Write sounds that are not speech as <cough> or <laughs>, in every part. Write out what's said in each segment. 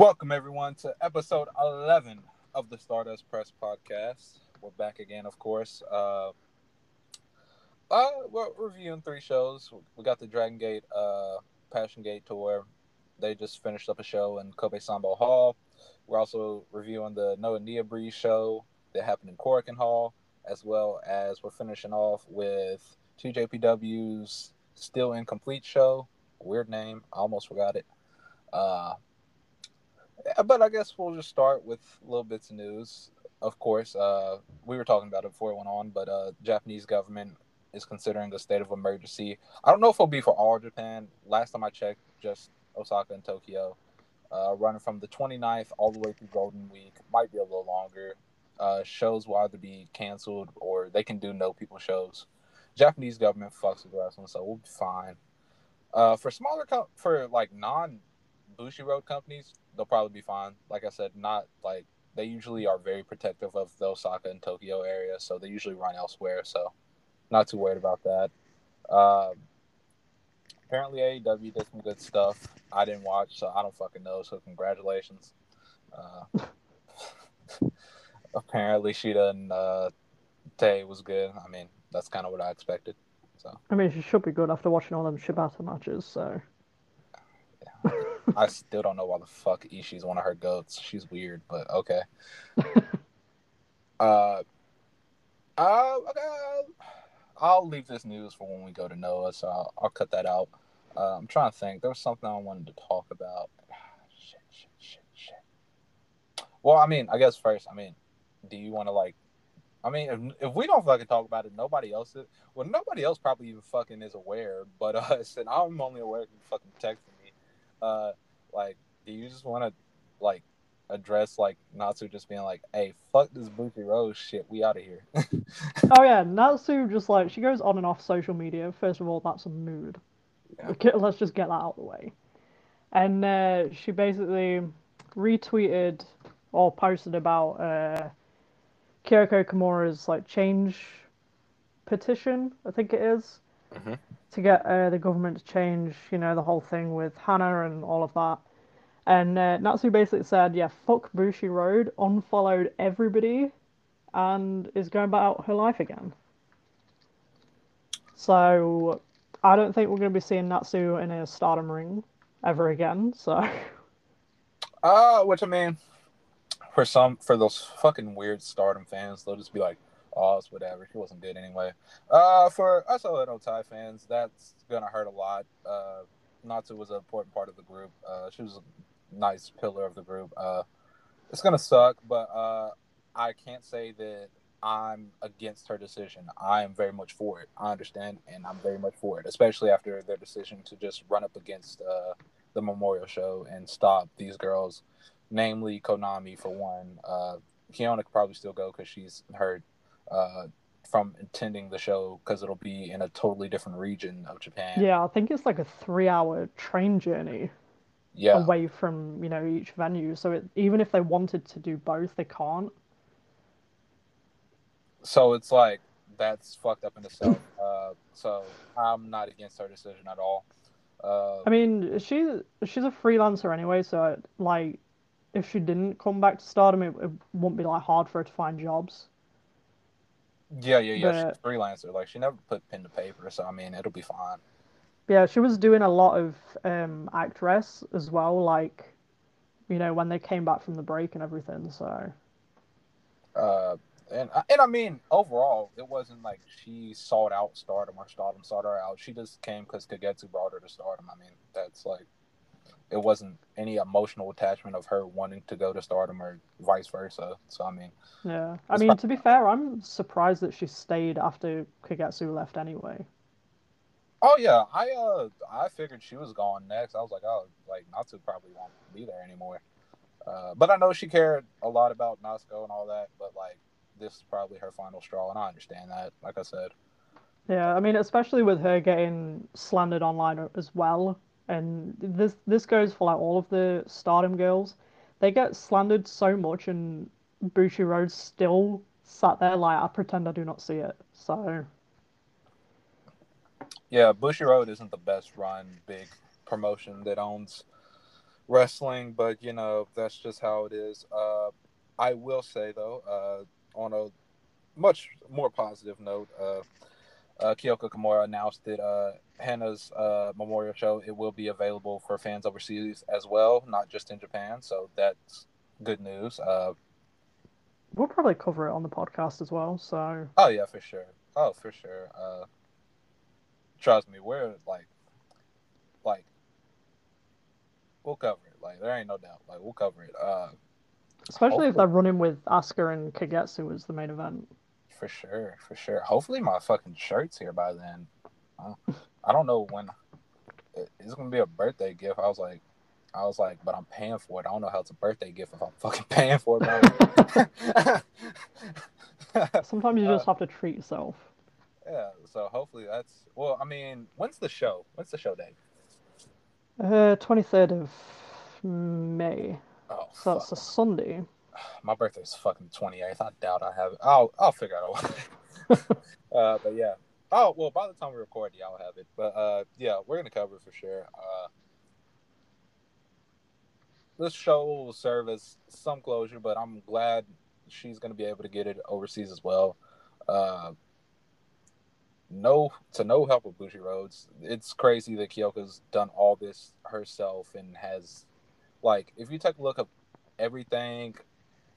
Welcome everyone to episode 11 of the Stardust Press podcast. We're back again, of course. Uh, uh, we're reviewing three shows. We got the Dragon Gate, uh, Passion Gate tour. They just finished up a show in Kobe Sanbo Hall. We're also reviewing the Noah Nia Breeze show that happened in Korakuen Hall, as well as we're finishing off with TJPW's Still Incomplete show. Weird name, I almost forgot it. Uh, but I guess we'll just start with little bits of news. Of course, uh, we were talking about it before it went on, but uh, Japanese government is considering a state of emergency. I don't know if it'll be for all Japan. Last time I checked, just Osaka and Tokyo, uh, running from the 29th all the way through Golden Week. Might be a little longer. Uh, shows will either be canceled or they can do no people shows. Japanese government fucks with wrestling, so we'll be fine. Uh, for smaller, co- for like non Bushiroad companies, they'll probably be fine. Like I said, not like they usually are very protective of the Osaka and Tokyo area, so they usually run elsewhere. So not too worried about that. Um, apparently AEW did some good stuff. I didn't watch, so I don't fucking know. So congratulations. Uh, <laughs> apparently Shida and uh, Tay was good. I mean, that's kind of what I expected. So I mean, she should be good after watching all them Shibata matches. So I still don't know why the fuck Ishii's one of her goats. She's weird, but okay. <laughs> uh, uh, okay. I'll leave this news for when we go to Noah, so I'll, I'll cut that out. Uh, I'm trying to think. There was something I wanted to talk about. <sighs> shit, shit, shit, shit. Well, I mean, I guess first, I mean, do you want to like? I mean, if, if we don't fucking talk about it, nobody else is. Well, nobody else probably even fucking is aware, but <laughs> us, and I'm only aware you fucking texting. Uh, like, do you just want to like address like Natsu just being like, "Hey, fuck this Bushiroad shit, we out of here." <laughs> oh yeah, Natsu just like she goes on and off social media. First of all, that's a mood. Yeah. Okay, <laughs> let's just get that out of the way. And uh, she basically retweeted or posted about uh, Kyoko Kimura's like change petition, I think it is, Mhm. to get uh, the government to change, you know, the whole thing with Hana and all of that. And uh, Natsu basically said, yeah, fuck Bushi Road, unfollowed everybody, and is going about her life again. So I don't think we're going to be seeing Natsu in a stardom ring ever again. So Uh, which I mean, for some, for those fucking weird Stardom fans, they'll just be like, "Oh, whatever. She wasn't good anyway." Uh, for us Oedo Tai fans, that's gonna hurt a lot. Uh, Natsu was an important part of the group. Uh, she was a nice pillar of the group. Uh, it's gonna suck, but uh, I can't say that I'm against her decision. I am very much for it. I understand, and I'm very much for it, especially after their decision to just run up against uh, the memorial show and stop these girls, namely Konami for one. Uh, Kyona could probably still go because she's hurt uh, from attending the show because it'll be in a totally different region of Japan. yeah, I think it's like a three-hour train journey yeah. away from you know each venue. So it, even if they wanted to do both, they can't. So it's like that's fucked up in itself. <laughs> Uh, so I'm not against her decision at all. Uh, I mean, she's she's a freelancer anyway, so like, if she didn't come back to Stardom, it, it wouldn't be like hard for her to find jobs. Yeah, yeah, yeah. She's but- a freelancer. Like she never put pen to paper, so I mean it'll be fine. Yeah, she was doing a lot of um actress as well, like, you know, when they came back from the break and everything. So Uh, and and I mean overall, it wasn't like she sought out Stardom or Stardom sought her out. She just came because Kagetsu brought her to Stardom. I mean, that's like it wasn't any emotional attachment of her wanting to go to Stardom or vice versa. So I mean, yeah, I mean, to be fair, I'm surprised that she stayed after Kagetsu left anyway. oh yeah, I uh I figured she was gone next. I was like, oh, like Natsu probably won't be there anymore. Uh, but I know she cared a lot about Natsuko and all that. But like, this is probably her final straw, and I understand that. Like I said. Yeah, I mean, especially with her getting slandered online as well, and this this goes for like all of the Stardom girls. They get slandered so much, and Bushi Road still sat there like I pretend I do not see it. So Yeah, Bushiroad isn't the best run big promotion that owns wrestling, but you know that's just how it is. Uh, I will say though, uh, on a much more positive note, uh, uh, Kyoko Kimura announced that uh, Hana's uh, memorial show it will be available for fans overseas as well, not just in Japan. So that's good news. Uh, We'll probably cover it on the podcast as well. So oh yeah, for sure. Oh, for sure. Uh, trust me, we're like, like, we'll cover it. Like, there ain't no doubt. Like, we'll cover it. Uh, especially if Hopefully. they're running with Asuka and Kagetsu as the main event. For sure, for sure. Hopefully, my fucking shirt's here by then. Uh, I don't know when. It's gonna be a birthday gift. I was like, I was like, but I'm paying for it. I don't know how it's a birthday gift if I'm fucking <laughs> paying for it. <laughs> Sometimes you Uh, just have to treat yourself. yeah. So hopefully that's. Well, I mean, when's the show? When's the show date? Uh, 23rd of May. Oh, So fuck. it's a Sunday. My birthday's fucking 28th. I doubt I have it. I'll I'll figure out a way. <laughs> uh, but yeah. Oh well, by the time we record, yeah, I'll have it. But uh, yeah, we're gonna cover for sure. Uh, this show will serve as some closure, but I'm glad she's gonna be able to get it overseas as well. Uh, no, to no help with Bushi Roads. It's crazy that Kyoko's done all this herself and has, like, if you take a look at everything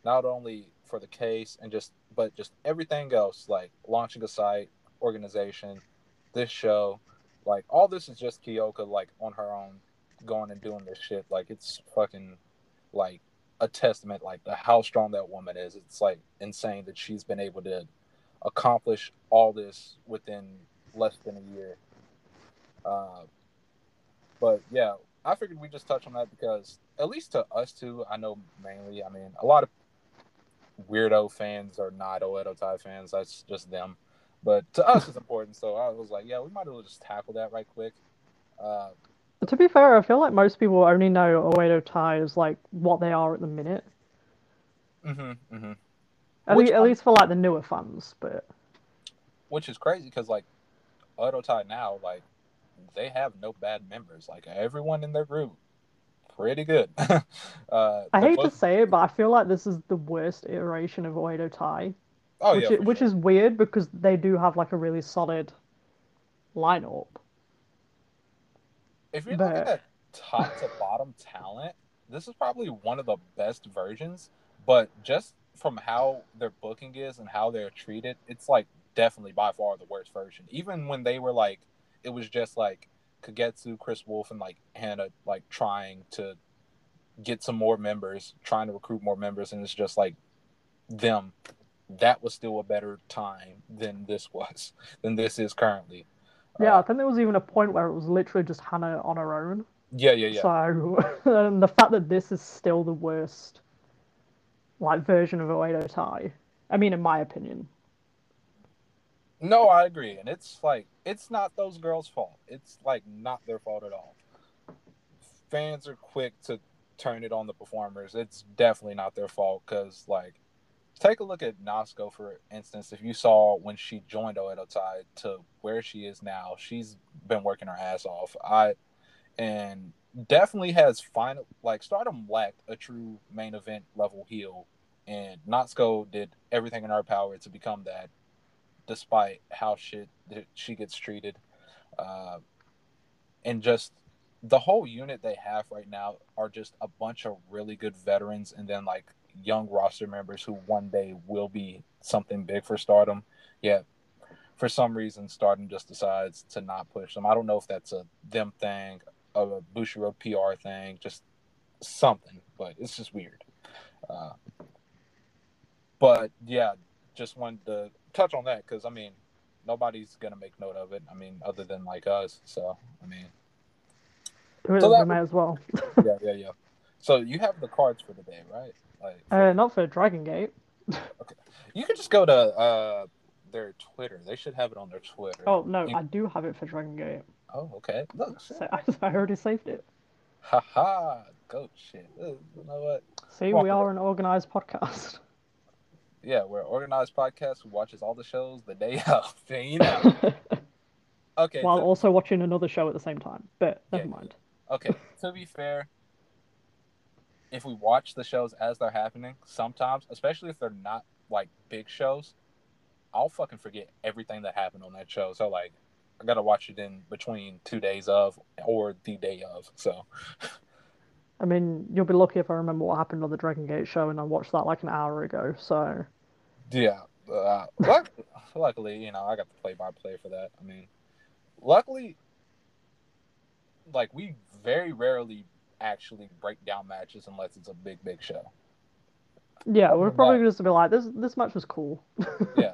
not only for the case and just but just everything else like launching a site organization this show like all this is just Kyoko like on her own going and doing this shit like it's fucking like a testament like to how strong that woman is it's like insane that she's been able to accomplish all this within less than a year uh, but yeah I figured we just touch on that because at least to us two, I know mainly. I mean, a lot of weirdo fans are not Oedo Tai fans. That's just them. But to us, it's important. So I was like, yeah, we might as well just tackle that right quick. Uh, But to be fair, I feel like most people only know Oedo Tai as like what they are at the minute. hmm hmm At, Which le- at least for like the newer fans. But Which is crazy because like Oedo Tai now, like they have no bad members. Like everyone in their group, pretty good. <laughs> uh, I hate to say it, but I feel like this is the worst iteration of Oedo Tai. oh which yeah, which is weird because they do have like a really solid lineup. if you're But- looking at top to bottom talent, this is probably one of the best versions. But just from how their booking is and how they're treated, it's like definitely by far the worst version. Even when they were like, it was just like Kagetsu, Kris Wolf, and like Hana like trying to get some more members, trying to recruit more members, and it's just like them. That was still a better time than this was, <laughs> than this is currently. Yeah, I Uh, think there was even a point where it was literally just Hana on her own. yeah, yeah, yeah. So <laughs> and the fact that this is still the worst like version of Oedo Tai. I mean, in my opinion. No, I agree, and it's like it's not those girls' fault. It's like not their fault at all. Fans are quick to turn it on the performers. It's definitely not their fault because, like, take a look at Natsuko for instance. If you saw when she joined Oedo Tai to where she is now, she's been working her ass off. I and definitely has final like Stardom lacked a true main event level heel, and Natsuko did everything in her power to become that despite how shit she gets treated. Uh, and just the whole unit they have right now are just a bunch of really good veterans and then like young roster members who one day will be something big for Stardom. Yeah. For some reason, Stardom just decides to not push them. I don't know if that's a them thing, a Bushiroad PR thing, just something, but it's just weird. Uh, but yeah, just wanted to touch on that because I mean, nobody's gonna make note of it. I mean, other than like us. So I mean, So that may as well. <laughs> yeah, yeah, yeah. So you have the cards for the day, right? Like, uh, not for Dragon Gate. <laughs> okay, you can just go to uh their Twitter. They should have it on their Twitter. Oh no, You- I do have it for Dragon Gate. oh, okay. Look. So I, <laughs> I already saved it. ha ha. Go shit. You know what? See, Well, we are an organized podcast. Yeah, we're an organized podcast who watches all the shows the day <laughs> of. You <laughs> know. Okay. While to- also watching another show at the same time. But never Yeah. mind. okay. <laughs> To be fair, if we watch the shows as they're happening, sometimes, especially if they're not like big shows, I'll fucking forget everything that happened on that show. So like, I gotta watch it in between two days of or the day of. So. I mean, you'll be lucky if I remember what happened on the Dragon Gate show, and I watched that like an hour ago. So. Yeah. Uh, <laughs> luckily, you know, I got the play-by-play for that. I mean, luckily, like we very rarely actually break down matches unless it's a big, big show. Yeah, we're probably just be like, this this match was cool. <laughs> yeah.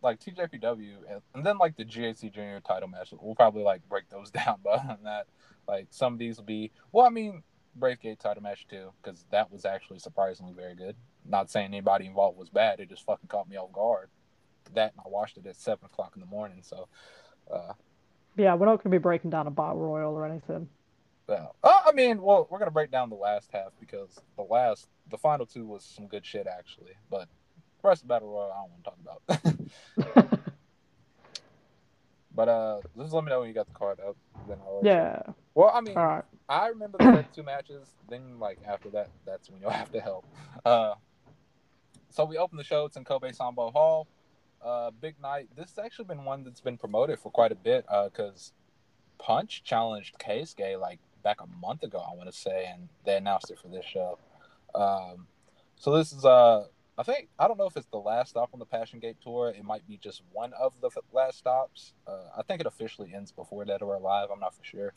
Like TJPW, and then like the GHC Junior title match, we'll probably like break those <laughs> down. But on that, like some of these will be, well, I mean, Brave Gate title match too, because that was actually surprisingly very good. Not saying anybody involved was bad, it just fucking caught me off guard. That and I watched it at seven o'clock in the morning, so. Uh, yeah, we're not going to be breaking down a battle royal or anything. Yeah. Uh, I mean, well, we're gonna break down the last half because the last, the final two was some good shit actually. But the rest of battle royal, I don't want to talk about. <laughs> <laughs> but uh, just let me know when you got the card up. Then I'll yeah. You. Well, I mean, I remember the first two matches. Then, like after that, that's when you'll <laughs> have to help. Uh, so we open the show. It's in Kobe Sanbo Hall. Uh, big night. This has actually been one that's been promoted for quite a bit. Uh, because Punch challenged Keisuke like back a month ago, I want to say, and they announced it for this show. Um, so this is uh, I think I don't know if it's the last stop on the Passion Gate tour. It might be just one of the last stops. Uh, I think it officially ends before Dead or Alive. I'm not for sure.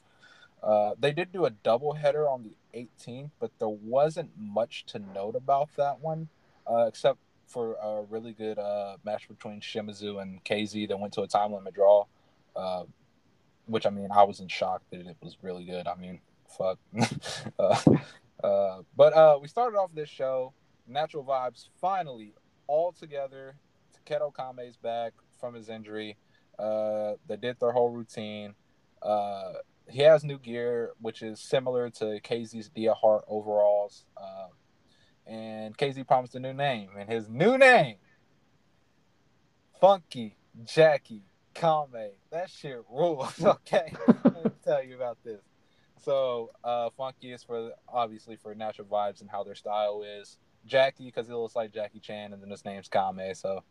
Uh, they did do a double header on the 18th, but there wasn't much to note about that one, uh, except for a really good uh, match between Shimizu and KZ that went to a time limit draw. Uh, which I mean, I was in shock that it was really good. I mean, fuck. <laughs> uh, but we started off this show. Natural vibes finally all together. Taketo Kamei's back from his injury. Uh, they did their whole routine. Uh, he has new gear, which is similar to KZ's Dia Heart overalls. Uh, and KZ promised a new name, and his new name, Funky Jackie Kamei. That shit rules. <laughs> Okay, let me <laughs> tell you about this. So, uh, Funky is for obviously for natural vibes and how their style is. Jackie because he looks like Jackie Chan, and then his name's Kamei. So,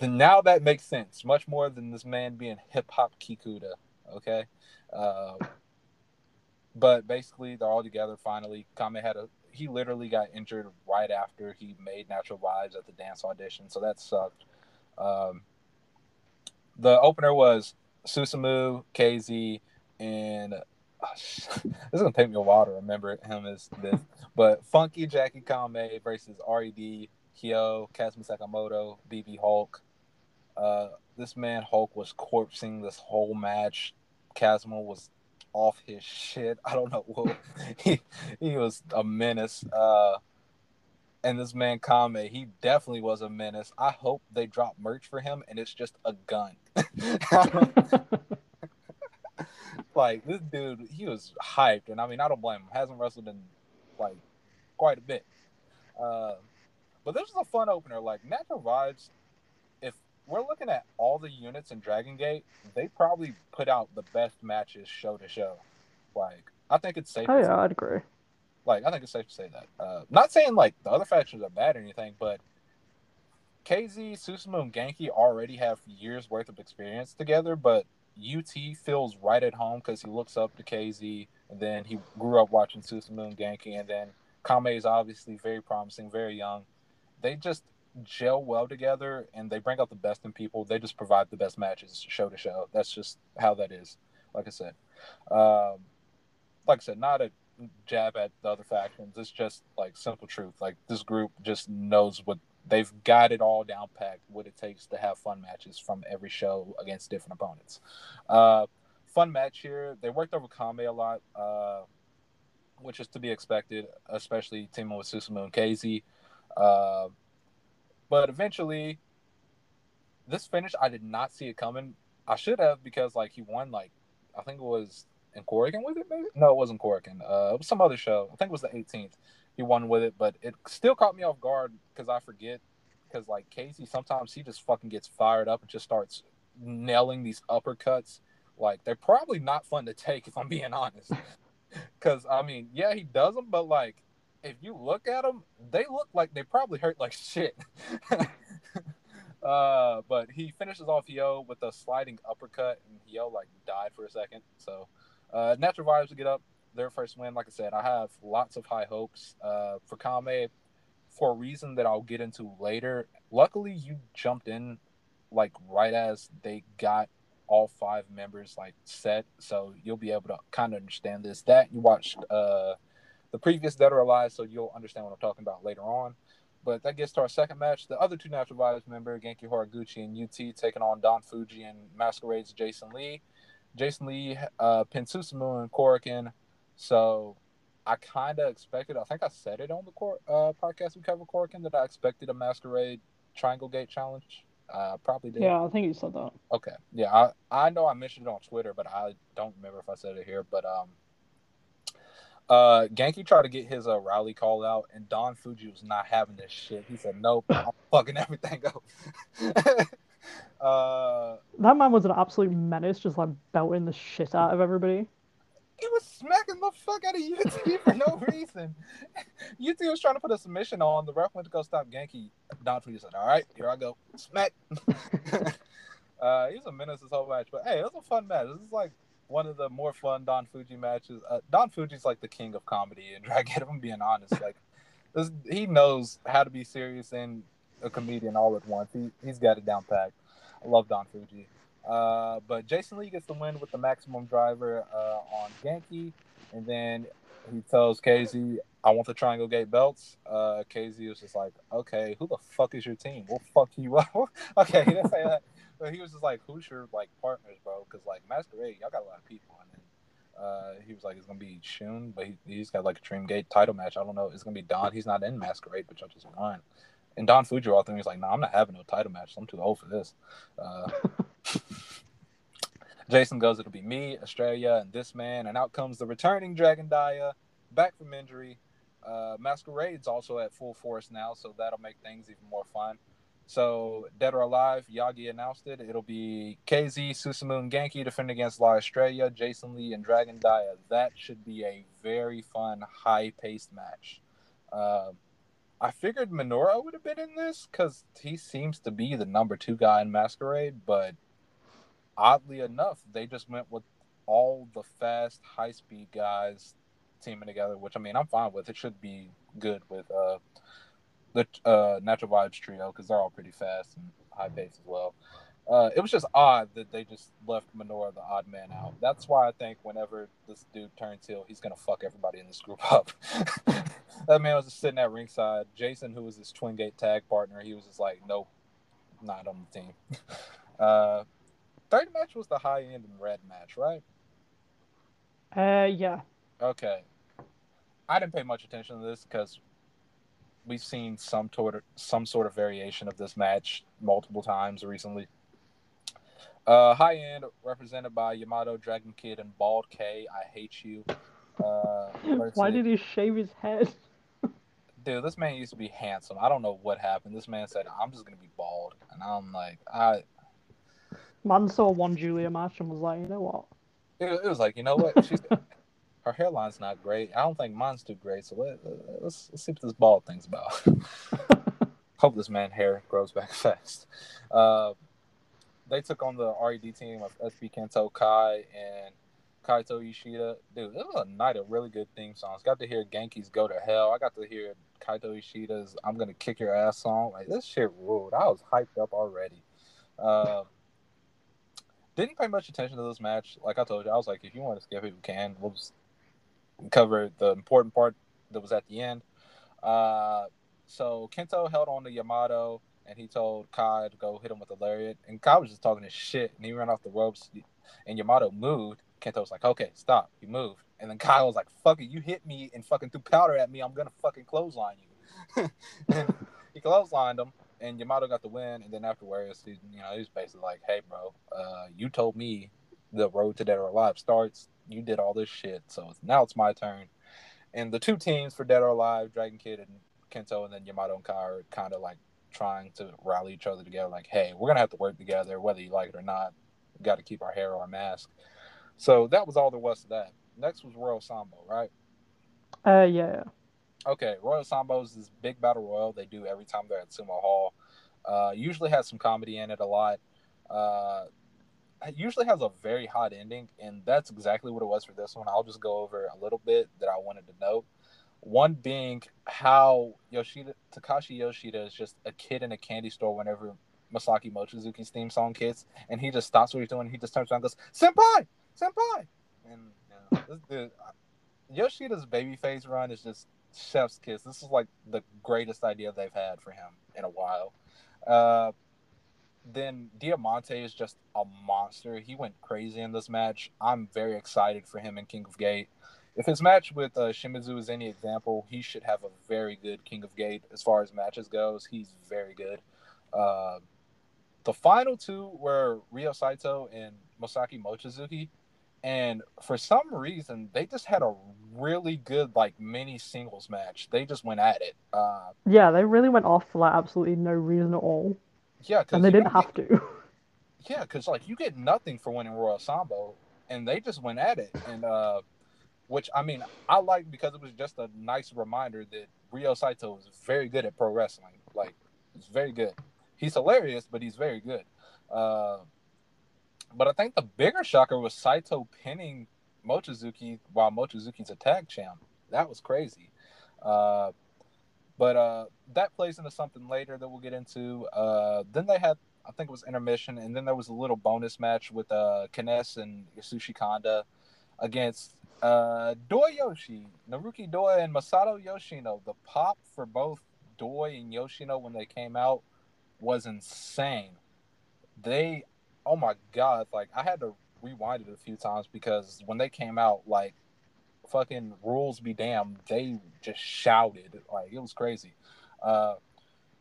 now that makes sense much more than this man being hip hop Kikuta. Okay, uh, but basically they're all together finally. Kamei had a he literally got injured right after he made Natural Vibes at the dance audition, so that sucked. Um, the opener was Susumu, KZ, and this is gonna take me a while to remember him as this, but Funky Jackie Kamei versus Red, Hyo, Kazma Sakamoto, BB Hulk. Uh, this man Hulk was corpsing this whole match. Kazma was off his shit. I don't know what <laughs> he he was a menace. Uh, and this man Kamei, he definitely was a menace. I hope they drop merch for him and it's just a gun. <laughs> <laughs> like this dude, he was hyped, and I mean, I don't blame him. Hasn't wrestled in like quite a bit. Uh, but this was a fun opener. Like Natural Vibes, if we're looking at all the units in Dragon Gate, they probably put out the best matches show to show. Like I think it's safe. Oh yeah, I'd agree. Like I think it's safe to say that. Uh, not saying like the other factions are bad or anything, but KZ, Susumu, and Genki already have years worth of experience together, but UT feels right at home because he looks up to KZ, and then he grew up watching Susumu and Genki, and then Kamei is obviously very promising, very young. They just gel well together, and they bring out the best in people. They just provide the best matches, show to show. That's just how that is. Like I said, um, like I said, not a jab at the other factions. It's just like simple truth. Like this group just knows what they've got it all down packed, what it takes to have fun matches from every show against different opponents. Uh, fun match here. They worked over Kamei a lot, uh, which is to be expected, especially teaming with Susumu and KZ. Uh, but eventually, this finish, I did not see it coming. I should have because like he won like I think it was in Korakuen with it, maybe? No, it wasn't Korakuen. Uh, it was some other show. I think it was the 18th. He won with it, but it still caught me off guard because I forget. Because like Casey, sometimes he just fucking gets fired up and just starts nailing these uppercuts. Like they're probably not fun to take if I'm being honest. <laughs> Because I mean, yeah, he does them, but like, if you look at them, they look like they probably hurt like shit. <laughs> uh, but he finishes off Yo with a sliding uppercut, and Yo like died for a second. So, uh, Natural Vibes to get up their first win. Like I said, I have lots of high hopes uh, for Kamei for a reason that I'll get into later. Luckily, you jumped in like right as they got all five members like set, so you'll be able to kind of understand this. That you watched uh, the previous Dead or Alive, so you'll understand what I'm talking about later on. But that gets to our second match. The other two Natural Vibes member, Genki Horiguchi and UT, taking on Don Fuji and Masquerade's Jason Lee. Jason Lee uh, pinned and Korakuen. So I kind of expected, I think I said it on the cor- uh, podcast we covered Korakuen that I expected a Masquerade Triangle Gate challenge. Uh, probably did. Yeah, I think you said that. Okay. Yeah, I, I know I mentioned it on Twitter, but I don't remember if I said it here. But um, uh, Genki tried to get his uh, rally call out, and Don Fuji was not having this shit. He said, "Nope, I'm <laughs> fucking everything up." <laughs> uh, That man was an absolute menace, just like belting the shit out of everybody. He was smacking the fuck out of UT for no <laughs> reason. UT was trying to put a submission on. The ref went to go stop Genki. Don Fuji said, "All right, here I go, smack." <laughs> uh, he was a menace this whole match, but hey, it was a fun match. This is like one of the more fun Don Fuji matches. Uh, Don Fuji's like the king of comedy and Dragon. If I'm being honest, like this, he knows how to be serious and a comedian all at once. He he's got it down packed. I love Don Fuji. Uh, but Jason Lee gets the win with the maximum driver uh, on Genki, and then he tells KZ, "I want the Triangle Gate belts." Uh, KZ was just like, "Okay, who the fuck is your team? We'll fuck you up." <laughs> okay, he didn't say that. But he was just like, "Who's your like partners, bro?" Because like Masquerade, y'all got a lot of people, and then uh, he was like, "It's gonna be Shun, but he, he's got like a Dream Gate title match. I don't know. It's gonna be Don. He's not in Masquerade, but y'all just won." And Don Fuji all he's like, "No, nah, I'm not having no title match. I'm too old for this." Uh, <laughs> Jason goes, "It'll be me, Australia, and this man." And out comes the returning Dragon Dia, back from injury. Uh, Masquerade's also at full force now, so that'll make things even more fun. So, Dead or Alive, Yagi announced it. It'll be KZ, Susumu, and Genki defending against La Estrella, Jason Lee, and Dragon Dia. That should be a very fun, high paced match. Uh, I figured Minoru would have been in this because he seems to be the number two guy in Masquerade, but oddly enough, they just went with all the fast, high speed guys teaming together, which I mean, I'm fine with. It should be good with uh, the uh, Natural Vibes trio because they're all pretty fast and high pace as well. Uh, it was just odd that they just left Minoru the odd man out. That's why I think whenever this dude turns heel, he's gonna fuck everybody in this group <laughs> up. that man was just sitting at ringside. Jason, who was his twin gate tag partner, he was just like, nope, not on the team. <laughs> Uh, third match was the high end and red match, right? Uh, yeah. Okay. I didn't pay much attention to this because we've seen some sort of some sort of variation of this match multiple times recently. Uh, high end represented by Yamato, Dragon Kid, and Bald K. I hate you. Uh, <laughs> Why did he shave his head? <laughs> Dude, this man used to be handsome. I don't know what happened. This man said, "I'm just gonna be bald," and I'm like, I. Man saw one Julia match and was like, you know what? It, it was like, you know what? She's <laughs> her hairline's not great. I don't think mine's too great. So let, us let's see what this bald thing's about. <laughs> Hope this man hair grows back <laughs> fast. Uh, they took on the RED team of SB Kento Kai and Kaito Ishida. Dude, it was a night of really good theme songs. Got to hear Genki's Go to Hell. I got to hear Kaito Ishida's I'm Gonna Kick Your Ass song. Like, this shit ruled. I was hyped up already. Uh, didn't pay much attention to this match. Like I told you, I was like, if you want to skip it, we can. We'll just cover the important part that was at the end. Uh, so Kento held on to Yamato and he told Kai to go hit him with a lariat. And Kai was just talking his shit and he ran off the ropes and Yamato moved. Kento was like, okay, stop. You moved. And then Kai was like, fuck it, you hit me and fucking threw powder at me. I'm going to fucking clothesline you. <laughs> he clotheslined him and Yamato got the win. And then afterwards, he, you know, he's basically like, hey, bro, uh, you told me the road to Dead or Alive starts. You did all this shit. So now it's my turn. And the two teams for Dead or Alive, Dragon Kid and Kento, and then Yamato and Kai are kind of like trying to rally each other together. Like, hey, we're gonna have to work together, whether you like it or not. We got to keep our hair or our mask. So that was all there was to that. next was Royal Sambo, right? Uh, yeah. Okay, Royal Sambo is big battle royal they do every time they're at Sumo Hall. Uh, usually has some comedy in it a lot. Uh, it usually has a very hot ending, and that's exactly what it was for this one. I'll just go over a little bit that I wanted to note. One being how Yoshida Takashi Yoshida is just a kid in a candy store whenever Masaki Mochizuki's theme song hits, and he just stops what he's doing. He just turns around and goes, "Senpai, senpai," and you know, this, Yoshida's babyface run is just chef's kiss. This is like the greatest idea they've had for him in a while. Uh, then Diamante is just a monster. He went crazy in this match. I'm very excited for him in King of Gate. If his match with uh, Shimizu is any example, he should have a very good King of Gate as far as matches goes. He's very good. Uh, the final two were Ryo Saito and Masaki Mochizuki, and for some reason they just had a really good like mini singles match. They just went at it. Uh, yeah, they really went off for like absolutely no reason at all. Yeah, and they didn't have to. <laughs> Yeah, because like you get nothing for winning Royal Sambo, and they just went at it, and uh, which I mean I like because it was just a nice reminder that Ryo Saito is very good at pro wrestling. Like, he's very good. He's hilarious, but he's very good. Uh, but I think the bigger shocker was Saito pinning Mochizuki while Mochizuki's tag champ. That was crazy. Uh, but uh, that plays into something later that we'll get into. Uh, then they had, I think it was intermission, and then there was a little bonus match with uh, K-ness and Yasushi Kanda against uh, Doi Yoshi, Naruki Doi, and Masato Yoshino. The pop for both Doi and Yoshino when they came out was insane. They, oh my god, like I had to rewind it a few times because when they came out, like fucking rules be damned, they just shouted like it was crazy. Uh,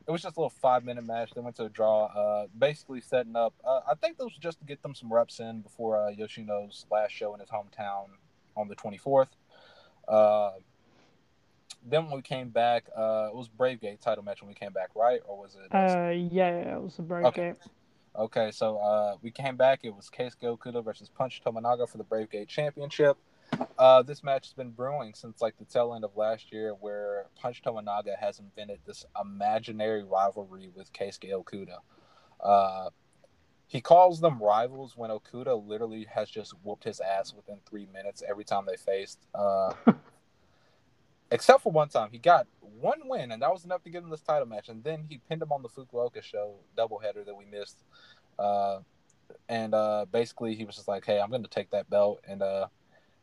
it was just a little five minute match. They went to a draw, uh, basically setting up. Uh, I think those was just to get them some reps in before uh, Yoshino's last show in his hometown on the 24th. Uh, then when we came back, uh, it was Brave Gate title match when we came back, right? Or was it? Uh, yeah, it was a Brave okay. Gate. Okay, so uh, we came back. It was Keisuke Okuda versus Punch Tominaga for the Brave Gate Championship. Uh, this match has been brewing since like the tail end of last year, where Punch Tominaga has invented this imaginary rivalry with Keisuke Okuda. Uh, he calls them rivals when Okuda literally has just whooped his ass within three minutes every time they faced. Uh, <laughs> except for one time, he got one win, and that was enough to give him this title match. And then he pinned him on the Fukuoka show doubleheader that we missed. Uh, and uh, basically, he was just like, "Hey, I'm going to take that belt." And uh,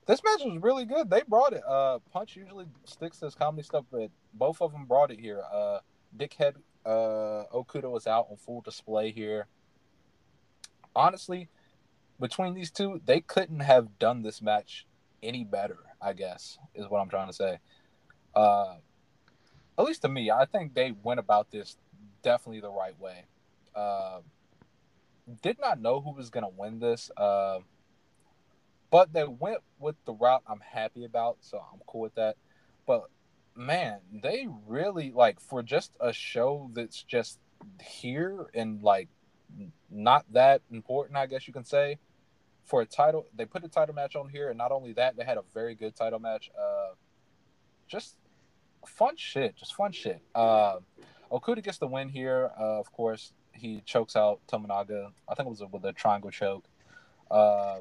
this match was really good. They brought it. Uh, Punch usually sticks to his comedy stuff, but both of them brought it here. Uh, Dickhead uh, Okuda was out on full display here. Honestly, between these two, they couldn't have done this match any better. I guess is what I'm trying to say. Uh, at least to me, I think they went about this definitely the right way. Uh, did not know who was going to win this. Uh, but they went with the route I'm happy about, so I'm cool with that. But man, they really like for just a show that's just here and like not that important, I guess you can say. For a title, they put a title match on here, and not only that, they had a very good title match. Uh, just fun shit, just fun shit. Uh, Okuda gets the win here. Uh, of course, he chokes out Tominaga. I think it was with a triangle choke. Uh,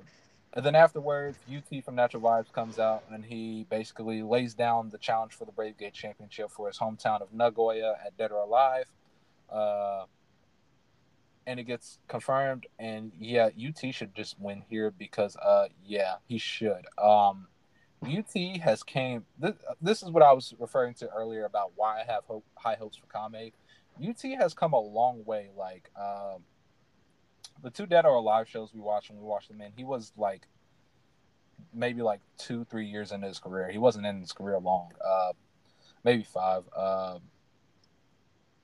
and then afterwards, UT from Natural Vibes comes out and he basically lays down the challenge for the Brave Gate Championship for his hometown of Nagoya at Dead or Alive. Uh, and it gets confirmed. And yeah, UT should just win here because, uh, yeah, he should. Um, UT has came. This, this is what I was referring to earlier about why I have hope, high hopes for Kamei. UT has come a long way. Like, um, the two Dead or Alive shows we watched when we watched them in, he was like maybe like two, three years into his career. He wasn't in his career long, uh, maybe five. Uh,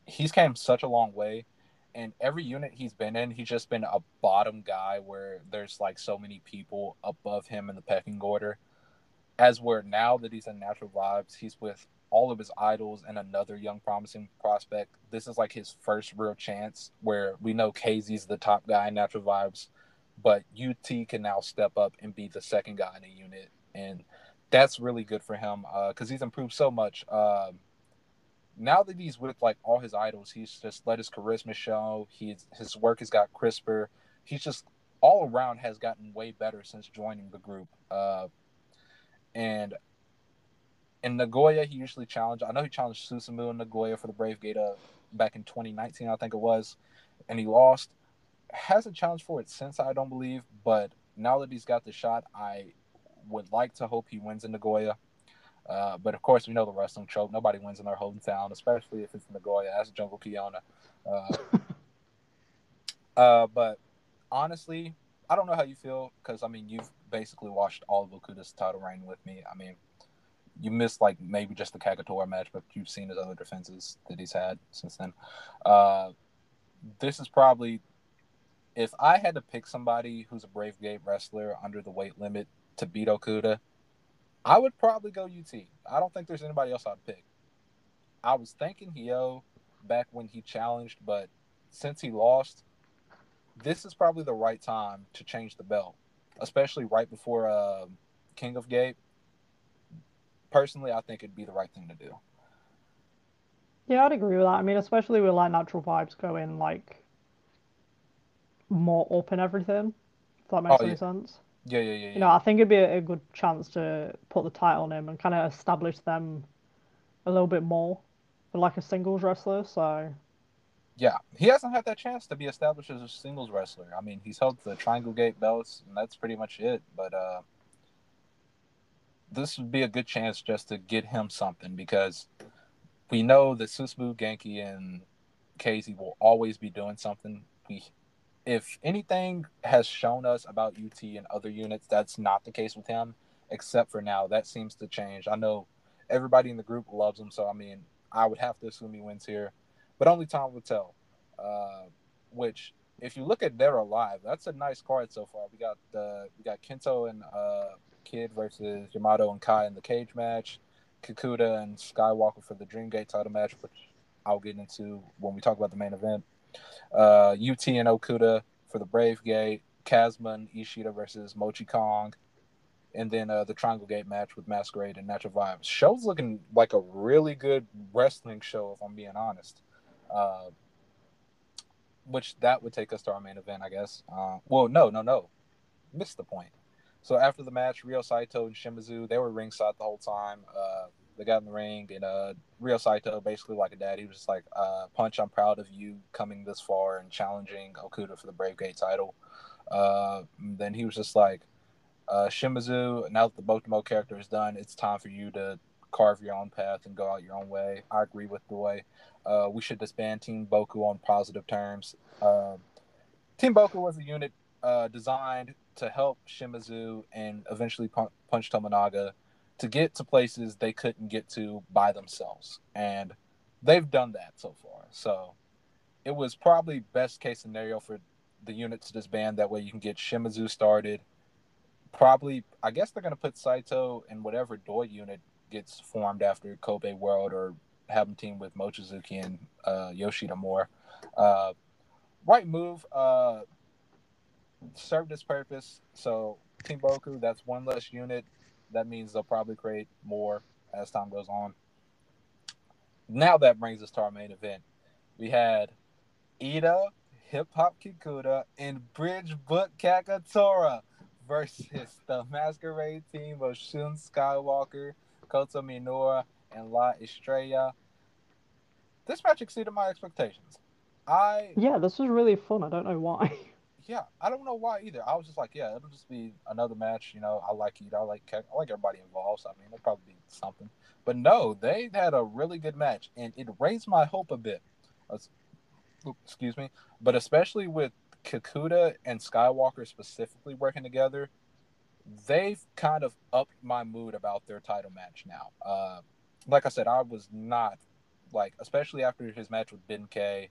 he's came such a long way, and every unit he's been in, he's just been a bottom guy where there's like so many people above him in the pecking order. As where now that he's in Natural Vibes, he's with all of his idols and another young promising prospect. This is like his first real chance where we know KZ's the top guy in natural vibes, but UT can now step up and be the second guy in the unit and that's really good for him because uh, he's improved so much. Um, now that he's with like all his idols, he's just let his charisma show. He's his work has got crisper. He's just all around has gotten way better since joining the group. Uh, and in Nagoya, he usually challenged. I know he challenged Susumu in Nagoya for the Brave Gate uh, back in 2019, I think it was, and he lost. Hasn't challenged for it since, I don't believe. But now that he's got the shot, I would like to hope he wins in Nagoya. Uh, but of course, we know the wrestling trope. Nobody wins in their hometown, especially if it's Nagoya. That's Jungle Kyona. Uh, <laughs> uh, but honestly, I don't know how you feel because I mean you've basically watched all of Okuda's title reign with me. I mean, you missed like maybe just the Kagetora match, but you've seen his other defenses that he's had since then. Uh, this is probably if I had to pick somebody who's a Brave Gate wrestler under the weight limit to beat Okuda, I would probably go UT. I don't think there's anybody else I'd pick. I was thinking Hyo back when he challenged, but since he lost, this is probably the right time to change the belt, especially right before uh, King of Gate. Personally, I think it'd be the right thing to do. Yeah, I'd agree with that. I mean, especially with like natural vibes going like more up and everything. If that makes oh, any yeah. sense. Yeah, yeah, yeah, yeah. You know, I think it'd be a, a good chance to put the title on him and kind of establish them a little bit more, like a singles wrestler. So yeah, he hasn't had that chance to be established as a singles wrestler. I mean, he's held the Triangle Gate belts, and that's pretty much it. But uh, this would be a good chance just to get him something because we know that Susumu, Genki, and Casey will always be doing something. We, if anything has shown us about UT and other units, that's not the case with him. Except for now, that seems to change. I know everybody in the group loves him, so I mean, I would have to assume he wins here but only time will tell. Uh, which, if you look at or Alive, that's a nice card so far. We got uh, we got Kento and uh, Kid versus Yamato and Kai in the cage match, Kikuta and Skywalker for the Dreamgate title match, which I'll get into when we talk about the main event. Uh, UT and Okuda for the Brave Gate, Kazma and Ishida versus Mochi Kong, and then uh, the Triangle Gate match with Masquerade and Natural Vibes. Show's looking like a really good wrestling show, if I'm being honest. Uh, which that would take us to our main event, I guess. Uh, well, no, no, no, missed the point. So after the match, Ryo Saito and Shimizu they were ringside the whole time. Uh, they got in the ring, and uh, Ryo Saito, basically like a dad, he was just like, uh, "Punch, I'm proud of you coming this far and challenging Okuda for the Brave Gate title." Uh, then he was just like, uh, "Shimizu, now that the Botomo character is done, it's time for you to carve your own path and go out your own way. I agree with the way. Uh, we should disband Team Boku on positive terms. Uh, Team Boku was a unit uh, designed to help Shimizu and eventually Punch Tominaga to get to places they couldn't get to by themselves. And they've done that so far. So it was probably best case scenario for the unit to disband. That way you can get Shimizu started. Probably, I guess they're going to put Saito in whatever Doi unit gets formed after Kobe World or have him team with Mochizuki and uh, Yoshida more. Uh, right move uh, served its purpose. So Team Boku, that's one less unit. That means they'll probably create more as time goes on. Now that brings us to our main event. We had Eita, Hip Hop Kikuta, and Bridge Book Kagetora versus the Masquerade team of Shun Skywalker, Kota Minoura, and La Estrella. This match exceeded my expectations. I yeah, this was really fun. I don't know why. <laughs> Yeah, I don't know why either. I was just like, yeah, it'll just be another match. You know, I like it. I like I like everybody involved. So, I mean, it'll probably be something. But no, they had a really good match, and it raised my hope a bit. Excuse me, but especially with Kikuta and Skywalker specifically working together, they've kind of upped my mood about their title match now. Uh, like I said, I was not like, especially after his match with Ben K.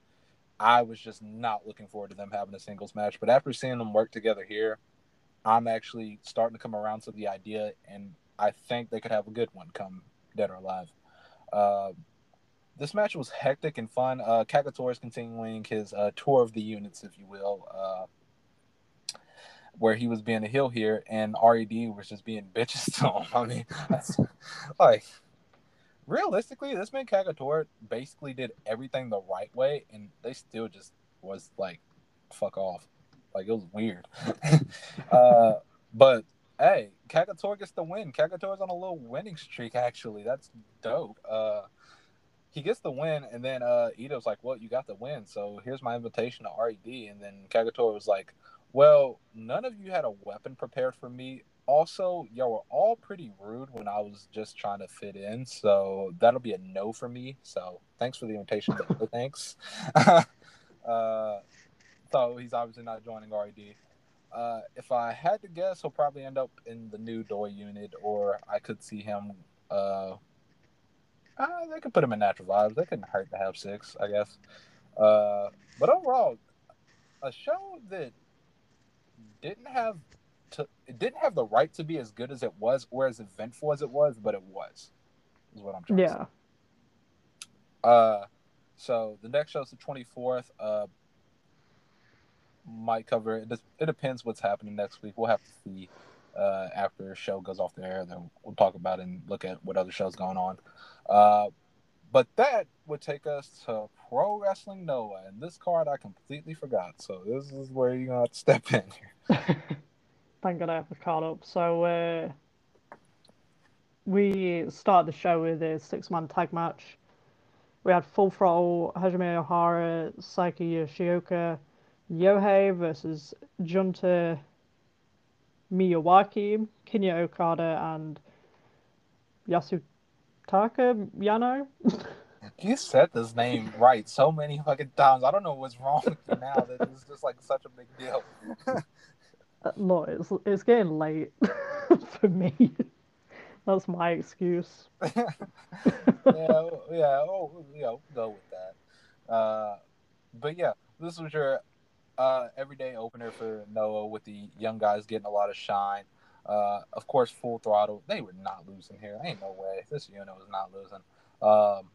I was just not looking forward to them having a singles match. But after seeing them work together here, I'm actually starting to come around to the idea, and I think they could have a good one come Dead or Alive. Uh, this match was hectic and fun. Uh, Kagetora is continuing his uh, tour of the units, if you will. Uh, where he was being a heel here, and Red was just being <laughs> bitches to him. I mean, like realistically, this man Kagetora basically did everything the right way, and they still just was like, fuck off. Like it was weird. <laughs> uh, but hey, Kagetora gets the win. Kagetora's on a little winning streak. Actually, that's dope. Uh, he gets the win, and then uh, Ito's like, "Well, you got the win, so here's my invitation to Red." And then Kagator was like, "Well, none of you had a weapon prepared for me. Also, y'all were all pretty rude when I was just trying to fit in, so that'll be a no for me. So thanks for the invitation, <laughs> thanks." <laughs> uh, so he's obviously not joining Red. Uh, if I had to guess, he'll probably end up in the new Doi unit, or I could see him. Uh, uh, they could put him in natural vibes. They couldn't hurt to have six, I guess. Uh, but overall, a show that didn't have to, it didn't have the right to be as good as it was, or as eventful as it was, but it was. Is what I'm trying Yeah. to say. Uh, so the next show is the 24th. Uh, might cover it. It it depends what's happening next week. We'll have to see uh, after the show goes off the air. Then we'll talk about it and look at what other shows going on. Uh, but that would take us to Pro Wrestling Noah, and this card I completely forgot. So this is where you're gonna have to step in here. <laughs> Thank God I have the card up. So uh, we started the show with a six-man tag match. We had Full Throttle, Hajime Ohara, Saiki Yoshioka, Yohei versus Junta Miyawaki, Kinya Okada, and Yasutaka Yano. <laughs> You said this name right so many fucking times. I don't know what's wrong with you now. That it's just like such a big deal. <laughs> Look, it's, it's getting late <laughs> for me. That's my excuse. <laughs> yeah, yeah, oh, yeah, we'll go with that. Uh, but yeah, this was your uh, everyday opener for Noah with the young guys getting a lot of shine. Uh, of course, full throttle. They were not losing here. Ain't no way. This unit was not losing. Um,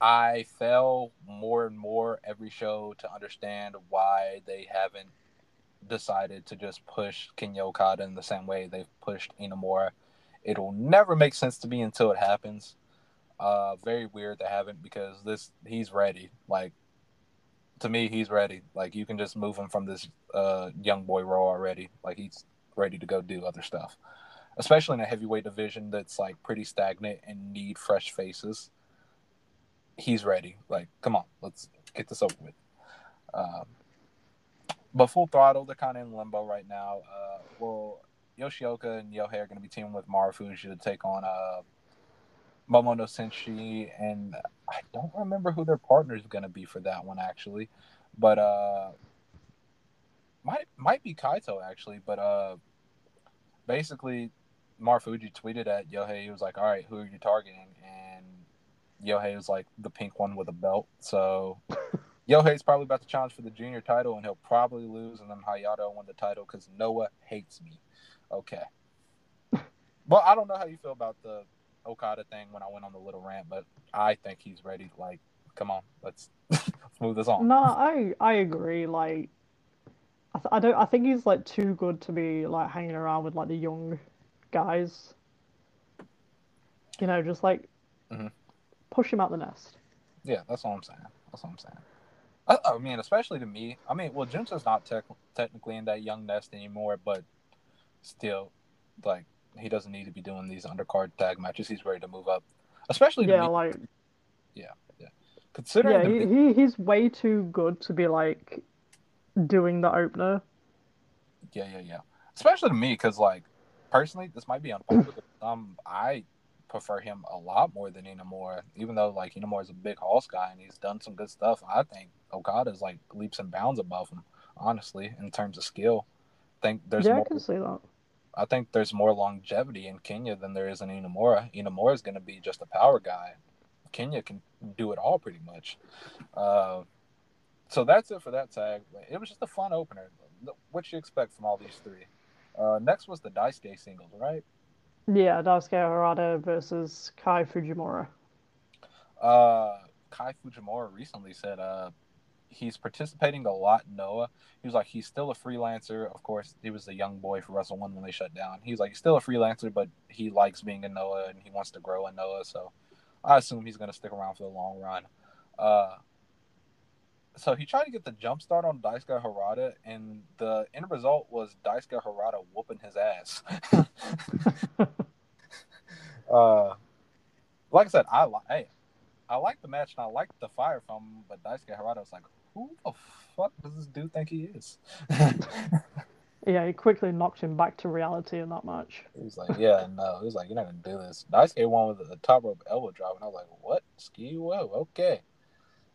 I fell more and more every show to understand why they haven't decided to just push Kinya Okada in the same way they've pushed Inamura. It'll never make sense to me until it happens. Uh, very weird they haven't because this he's ready. Like to me, he's ready. Like you can just move him from this uh, young boy role already. Like he's ready to go do other stuff, especially in a heavyweight division that's like pretty stagnant and need fresh faces. He's ready. Like, come on, let's get this over with. Um, but full throttle, they're kind of in limbo right now. Uh, well, Yoshioka and Yohei are going to be teaming with Marufuji to take on uh, Momono Senshi, and I don't remember who their partner is going to be for that one actually, but uh, might might be Kaito actually, but uh, basically, Marufuji tweeted at Yohei. He was like, "All right, who are you targeting?" And Yohei is like, "The pink one with a belt." So <laughs> Yohei's probably about to challenge for the junior title, and he'll probably lose, and then Hayata win the title because Noah hates me. Okay. <laughs> Well, I don't know how you feel about the Okada thing when I went on the little rant, but I think he's ready. Like, come on, let's <laughs> let's move this on. No, I I agree. Like, I, th- I don't. I think he's like too good to be like hanging around with like the young guys. You know, just like Mhm. Push him out the nest. Yeah, that's all I'm saying. That's all I'm saying. I, I mean, especially to me. I mean, well, Junta's not tech technically in that young nest anymore, but still, like, he doesn't need to be doing these undercard tag matches. He's ready to move up, especially to Yeah, me, like considering yeah, the he, big- he he's way too good to be like doing the opener. Yeah, yeah, yeah. Especially to me, because like personally, this might be unpopular. Um, I prefer him a lot more than Inamura, even though like Inamura is a big horse guy and he's done some good stuff. I think Okada's like leaps and bounds above him, honestly, in terms of skill. I think there's yeah, I more. can see that. I think there's more longevity in Kinya than there is in Inamura. Inamura is going to be just a power guy. Kinya can do it all pretty much. Uh, so that's it for that tag. It was just a fun opener. What you expect from all these three? Uh, next was the Daisuke singles, right? Yeah, Daisuke Harada versus Kai Fujimura. Uh, Kai Fujimura recently said uh, he's participating a lot in Noah. He was like, he's still a freelancer. Of course, he was a young boy for Wrestle One when they shut down. He's like, he's still a freelancer, but he likes being in Noah and he wants to grow in Noah. So I assume he's going to stick around for the long run. Uh, so he tried to get the jump start on Daisuke Harada, and the end result was Daisuke Harada whooping his ass. <laughs> uh, like I said, I like hey, I like the match and I like the fire from him, but Daisuke Harada was like, who the fuck does this dude think he is? <laughs> yeah, he quickly knocked him back to reality in that match. He was like, yeah, no. He was like, you're not gonna do this. Daisuke won with the top rope elbow drop, and I was like, what? Ski whoa, okay.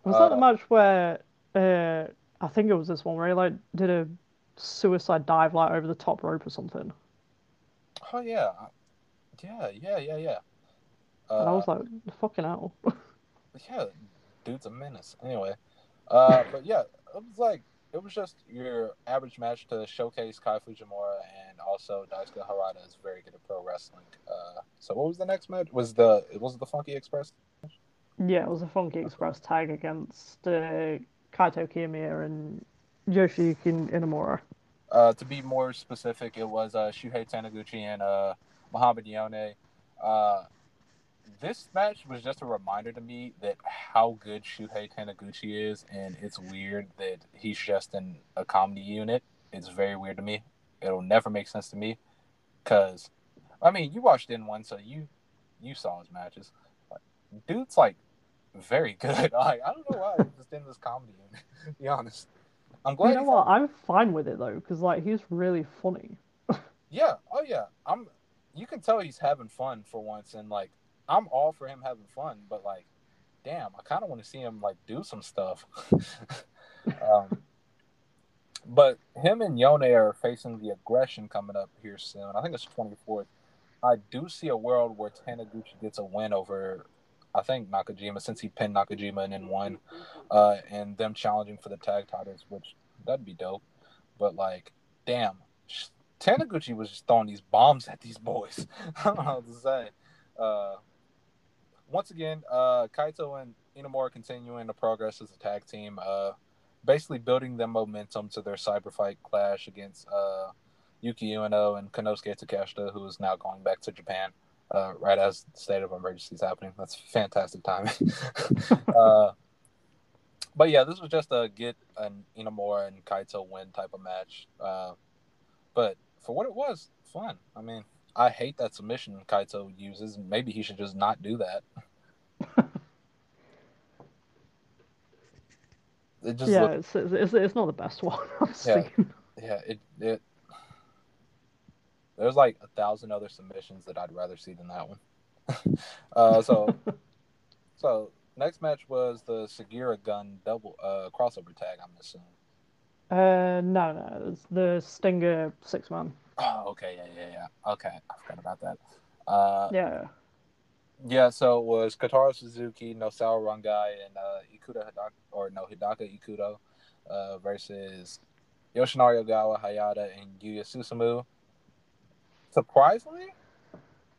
Was uh, that the match where uh, I think it was this one where he like did a suicide dive like over the top rope or something? Oh yeah, yeah, yeah, yeah, yeah. Uh, and I was like, fucking hell. <laughs> yeah, dude's a menace. Anyway, uh, but yeah, it was like it was just your average match to showcase Kai Fujimura and also Daisuke Harada is very good at pro wrestling. Uh, so what was the next match? Was the was it the Funky Express? Yeah, it was a Funky Express tag against uh, Kaito Kiyomiya and Yoshiyuki Inamura. Uh, to be more specific, it was uh, Shuhei Taniguchi and uh, Muhammad Yone. Uh, this match was just a reminder to me that how good Shuhei Taniguchi is, and it's weird that he's just in a comedy unit. It's very weird to me. It'll never make sense to me, cause I mean, you watched in one, so you you saw his matches. Dude's like very <laughs> good. Like I don't know why he's just in this <laughs> comedy be honest, I'm glad. You know what? I'm fine with it though, because like he's really funny. <laughs> yeah. Oh yeah. I'm. You can tell he's having fun for once, and like I'm all for him having fun, but like, damn, I kind of want to see him like do some stuff. um, but him and Yone are facing the aggression coming up here soon. I think it's 24th. I do see a world where Taniguchi gets a win over, I think Nakajima, since he pinned Nakajima and then won, uh, and them challenging for the tag titles, which that'd be dope. But like, damn, Taniguchi was just throwing these bombs at these boys. <laughs> I don't know what to say. Uh, once again, uh, Kaito and Inamura continuing to progress as a tag team, uh, basically building them momentum to their cyber fight clash against uh, Yuki Ueno and Konosuke Takeshita, who is now going back to Japan uh, right as the state of emergency is happening. That's fantastic timing. <laughs> uh, but yeah, this was just a get an Inamura and Kaito win type of match. Uh, but for what it was, fun. I mean, I hate that submission Kaito uses. Maybe he should just not do that. <laughs> it just yeah, looked... it's, it's, it's not the best one <laughs> I've yeah. seen. Yeah, it it. There's like a thousand other submissions that I'd rather see than that one. <laughs> uh, so, <laughs> so next match was the Sugiura Gun double uh, crossover tag. I'm assuming. Uh, no, no, it's the Stinger six man. Oh, okay, yeah, yeah, yeah. Okay, I forgot about that. Uh, yeah. Yeah, so it was Kotaro Suzuki, Nosawa Rongai, and uh, Ikuda Hidaka, or no, Hidaka Ikuto uh, versus Yoshinari Ogawa, Hayata, and Yuya Susumu. Surprisingly,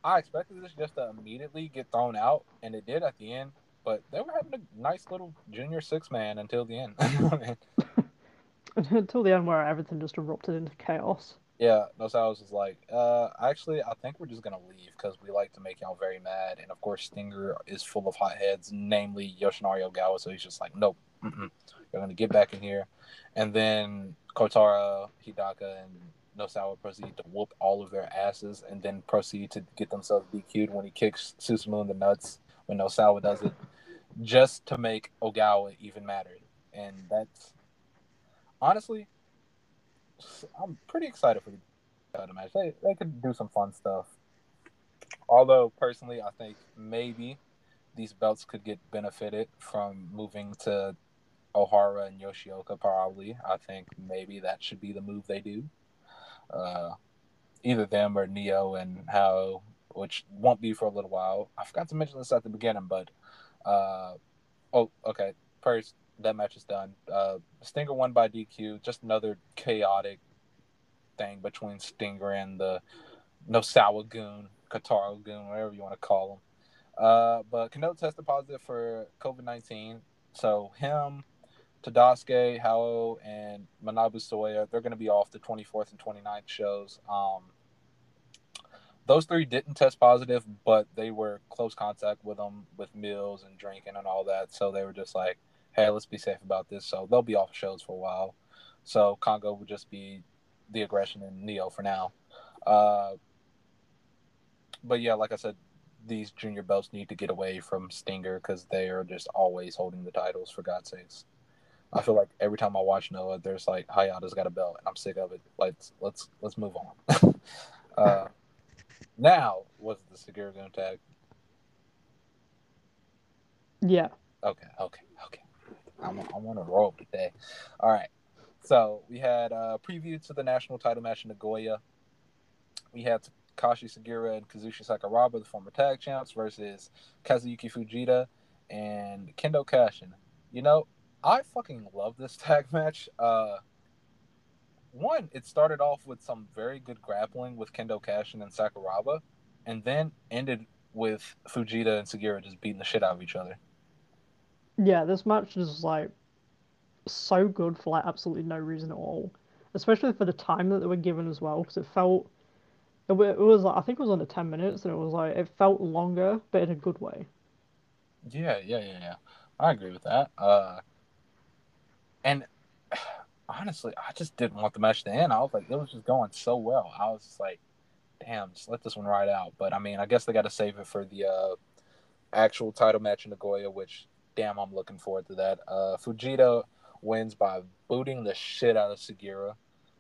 I expected this just to immediately get thrown out, and it did at the end. But they were having a nice little junior six man until the end. <laughs> <laughs> until the end, where everything just erupted into chaos. Yeah, no, so I was just like, uh, actually, I think we're just gonna leave because we like to make y'all very mad, and of course, Stinger is full of hotheads, namely Yoshinari Ogawa. So he's just like, nope, you're gonna get back in here, and then Kotaro, Hidaka, and Nosawa proceed to whoop all of their asses, and then proceed to get themselves DQ'd when he kicks Susumu in the nuts when Nosawa does it, just to make Ogawa even madder, and that's honestly I'm pretty excited for the match. They they could do some fun stuff. Although personally, I think maybe these belts could get benefited from moving to Ohara and Yoshioka. Probably, I think maybe that should be the move they do. Uh, either them or Nio and Hao, which won't be for a little while. I forgot to mention this at the beginning, but uh, oh, okay. First, that match is done. Uh, Stinger won by DQ. Just another chaotic thing between Stinger and the Nosawa Gun, Kotaro Gun, whatever you want to call him. Uh, but Kenoh tested positive for COVID 19. So, him, Tadasuke, Hao, and Manabu Soya, they're going to be off the 24th and 29th shows. Um, those three didn't test positive, but they were close contact with them with meals and drinking and all that. So they were just like, hey, let's be safe about this. So they'll be off shows for a while. So Kongo would just be the aggression and Nio for now. Uh, but yeah, like I said, these junior belts need to get away from Stinger because they are just always holding the titles for God's sakes. I feel like every time I watch Noah, there's like Hayata's got a belt, and I'm sick of it. Let's let's let's move on. <laughs> uh, now was the Sugiura Gun tag? Yeah. Okay, okay, okay. I'm I'm on a roll today. All right. So we had a preview to the national title match in Nagoya. We had Kashi Sugiura and Kazushi Sakuraba, the former tag champs, versus Kazuyuki Fujita and Kendo Kashin. You know, I fucking love this <laughs> tag match. Uh, one, it started off with some very good grappling with Kendo Kashin and Sakuraba, and then ended with Fujita and Sugiura just beating the shit out of each other. Yeah, this match is like so good for like absolutely no reason at all, especially for the time that they were given as well, because it felt it, it was like I think it was under ten minutes, and it was like it felt longer, but in a good way. Yeah, yeah, yeah, yeah. I agree with that. Uh, and <sighs> honestly, I just didn't want the match to end. I was like, it was just going so well. I was just like, damn, just let this one ride out. But I mean, I guess they got to save it for the uh, actual title match in Nagoya, which damn, I'm looking forward to that. Uh, Fujita wins by booting the shit out of Sugiura.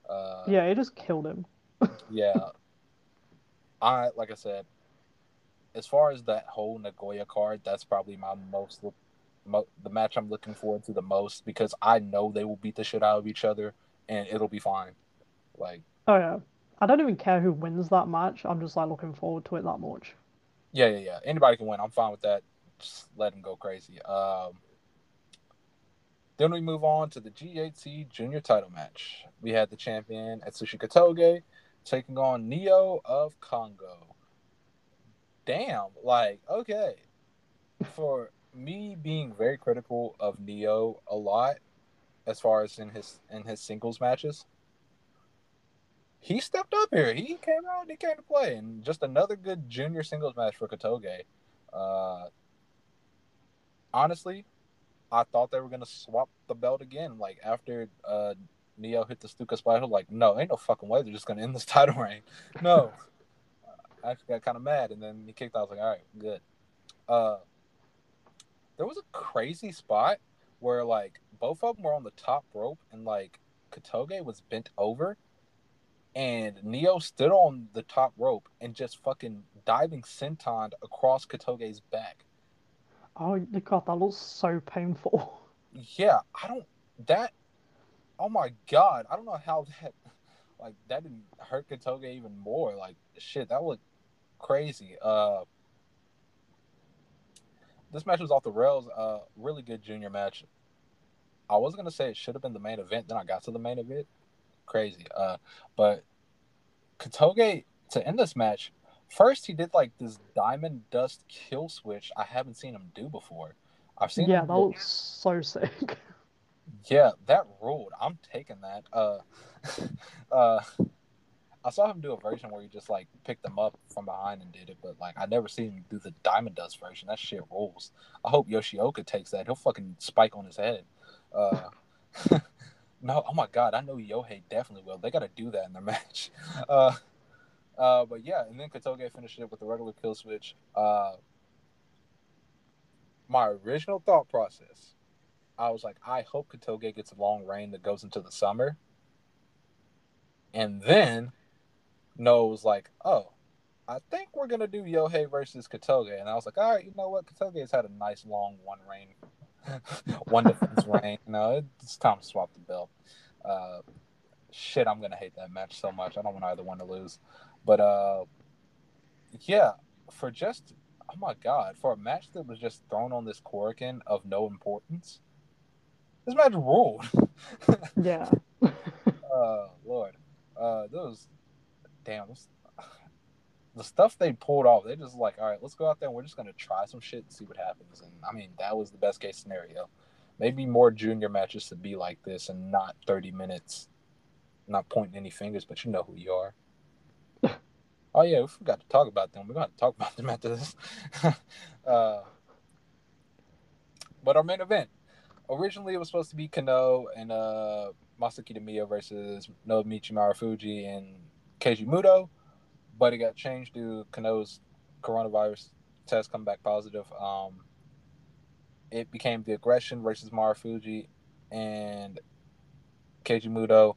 Uh, yeah, it just killed him. <laughs> yeah, I like I said, as far as that whole Nagoya card, that's probably my most mo- the match I'm looking forward to the most because I know they will beat the shit out of each other and it'll be fine. Like, oh yeah, I don't even care who wins that match. I'm just like looking forward to it that much. Yeah, yeah, yeah. Anybody can win. I'm fine with that. Just let them go crazy. Um, then we move on to the GHC Junior Title match. We had the champion Atsushi Kotoge taking on Nio of Kongo. Damn, like okay, for me being very critical of Nio a lot as far as in his in his singles matches. He stepped up here. He came out and he came to play, and just another good junior singles match for Kotoge. Uh, honestly, I thought they were gonna swap the belt again. Like after uh, Nio hit the Stuka Splash, like, no, ain't no fucking way they're just gonna end this <laughs> title reign. No, I actually got kind of mad, and then he kicked out. I was like, all right, good. Uh, there was a crazy spot where like both of them were on the top rope and like Kotoge was bent over and Nio stood on the top rope and just fucking diving senton across Kotoge's back. Oh god, that looks so painful. Yeah, I don't that oh my god, I don't know how that like that didn't hurt Kotoge even more. Like shit, that looked crazy. Uh this match was off the rails. Uh, really good junior match. I wasn't gonna say it should have been the main event. Then I got to the main event. Crazy. Uh, but Kotoge to end this match, first he did like this diamond dust kill switch. I haven't seen him do before. I've seen. Yeah, that do... looks so sick. <laughs> Yeah, that ruled. I'm taking that. Uh, <laughs> uh, I saw him do a version where he just like picked them up from behind and did it, but like I never seen him do the Diamond Dust version. That shit rules. I hope Yoshioka takes that. He'll fucking spike on his head. Uh, <laughs> no, oh my god, I know Yohei definitely will. They got to do that in their <laughs> match. Uh, uh, but yeah, and then Kotoge finished it with the regular kill switch. Uh, my original thought process, I was like, I hope Kotoge gets a long reign that goes into the summer. And then knows like, oh, I think we're gonna do Yohei versus Kotoge, and I was like, all right, you know what? Kotoge has had a nice long one reign, <laughs> one defense <laughs> reign. You know, it's time to swap the belt. Uh, shit, I'm gonna hate that match so much. I don't want either one to lose, but uh, yeah, for just oh my god, for a match that was just thrown on this Korakuen of no importance, this match ruled. <laughs> yeah. uh, Lord, uh, those damn, the stuff they pulled off, they just like, all right, let's go out there and we're just gonna try some shit and see what happens. And I mean, that was the best case scenario. maybe more junior matches to be like this and not 30 minutes. Not pointing any fingers, but you know who you are. <laughs> oh yeah, we forgot to talk about them. We're gonna talk about them after this. <laughs> uh, but our main event. Originally, it was supposed to be Kenoh and uh, Masa Kitamiya versus Naomichi Marufuji and Keiji Muto, but it got changed due to Kenoh's coronavirus test come back positive. Um, it became the aggression versus Marufuji and Keiji Muto.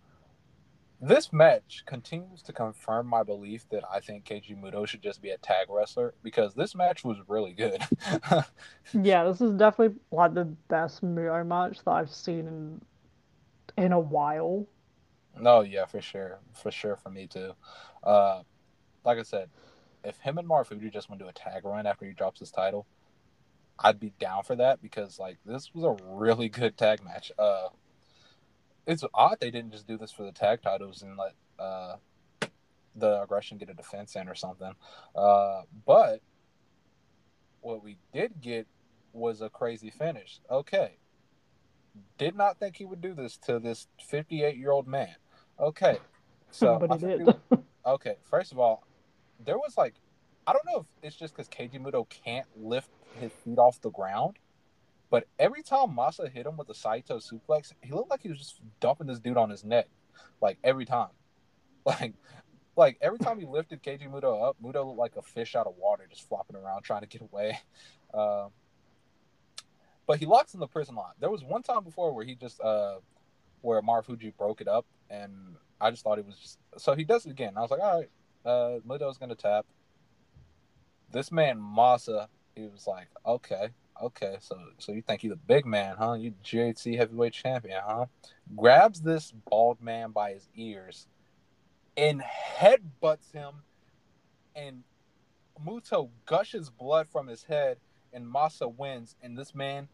This match continues to confirm my belief that I think Keiji Muto should just be a tag wrestler because this match was really good. <laughs> yeah, this is definitely like the best Muto match that I've seen in in a while. No, yeah, for sure, for sure, for me too. Uh, like I said, if him and Marufuji just went to a tag run after he drops his title, I'd be down for that because like this was a really good tag match. Uh, it's odd they didn't just do this for the tag titles and let uh, the aggression get a defense in or something. Uh, but what we did get was a crazy finish. Okay. Did not think he would do this to this 58 year old man. Okay. So, <laughs> but he did. <laughs> okay. First of all, there was like, I don't know if it's just because Keiji Muto can't lift his feet off the ground, but every time Masa hit him with a Saito suplex, he looked like he was just dumping this dude on his neck, like every time. <laughs> Like, like every time he lifted Keiji Muto up, Muto looked like a fish out of water, just flopping around trying to get away. Uh, but he locks in the prison lock. There was one time before where he just uh, where Marufuji broke it up, and I just thought it was just so he does it again. I was like, all right, uh, Muto's gonna tap. This man Masa, he was like, okay, okay, so so you think you're the big man, huh? You GHC heavyweight champion, huh? Grabs this bald man by his ears and headbutts him, and Muto gushes blood from his head, and Masa wins, and this man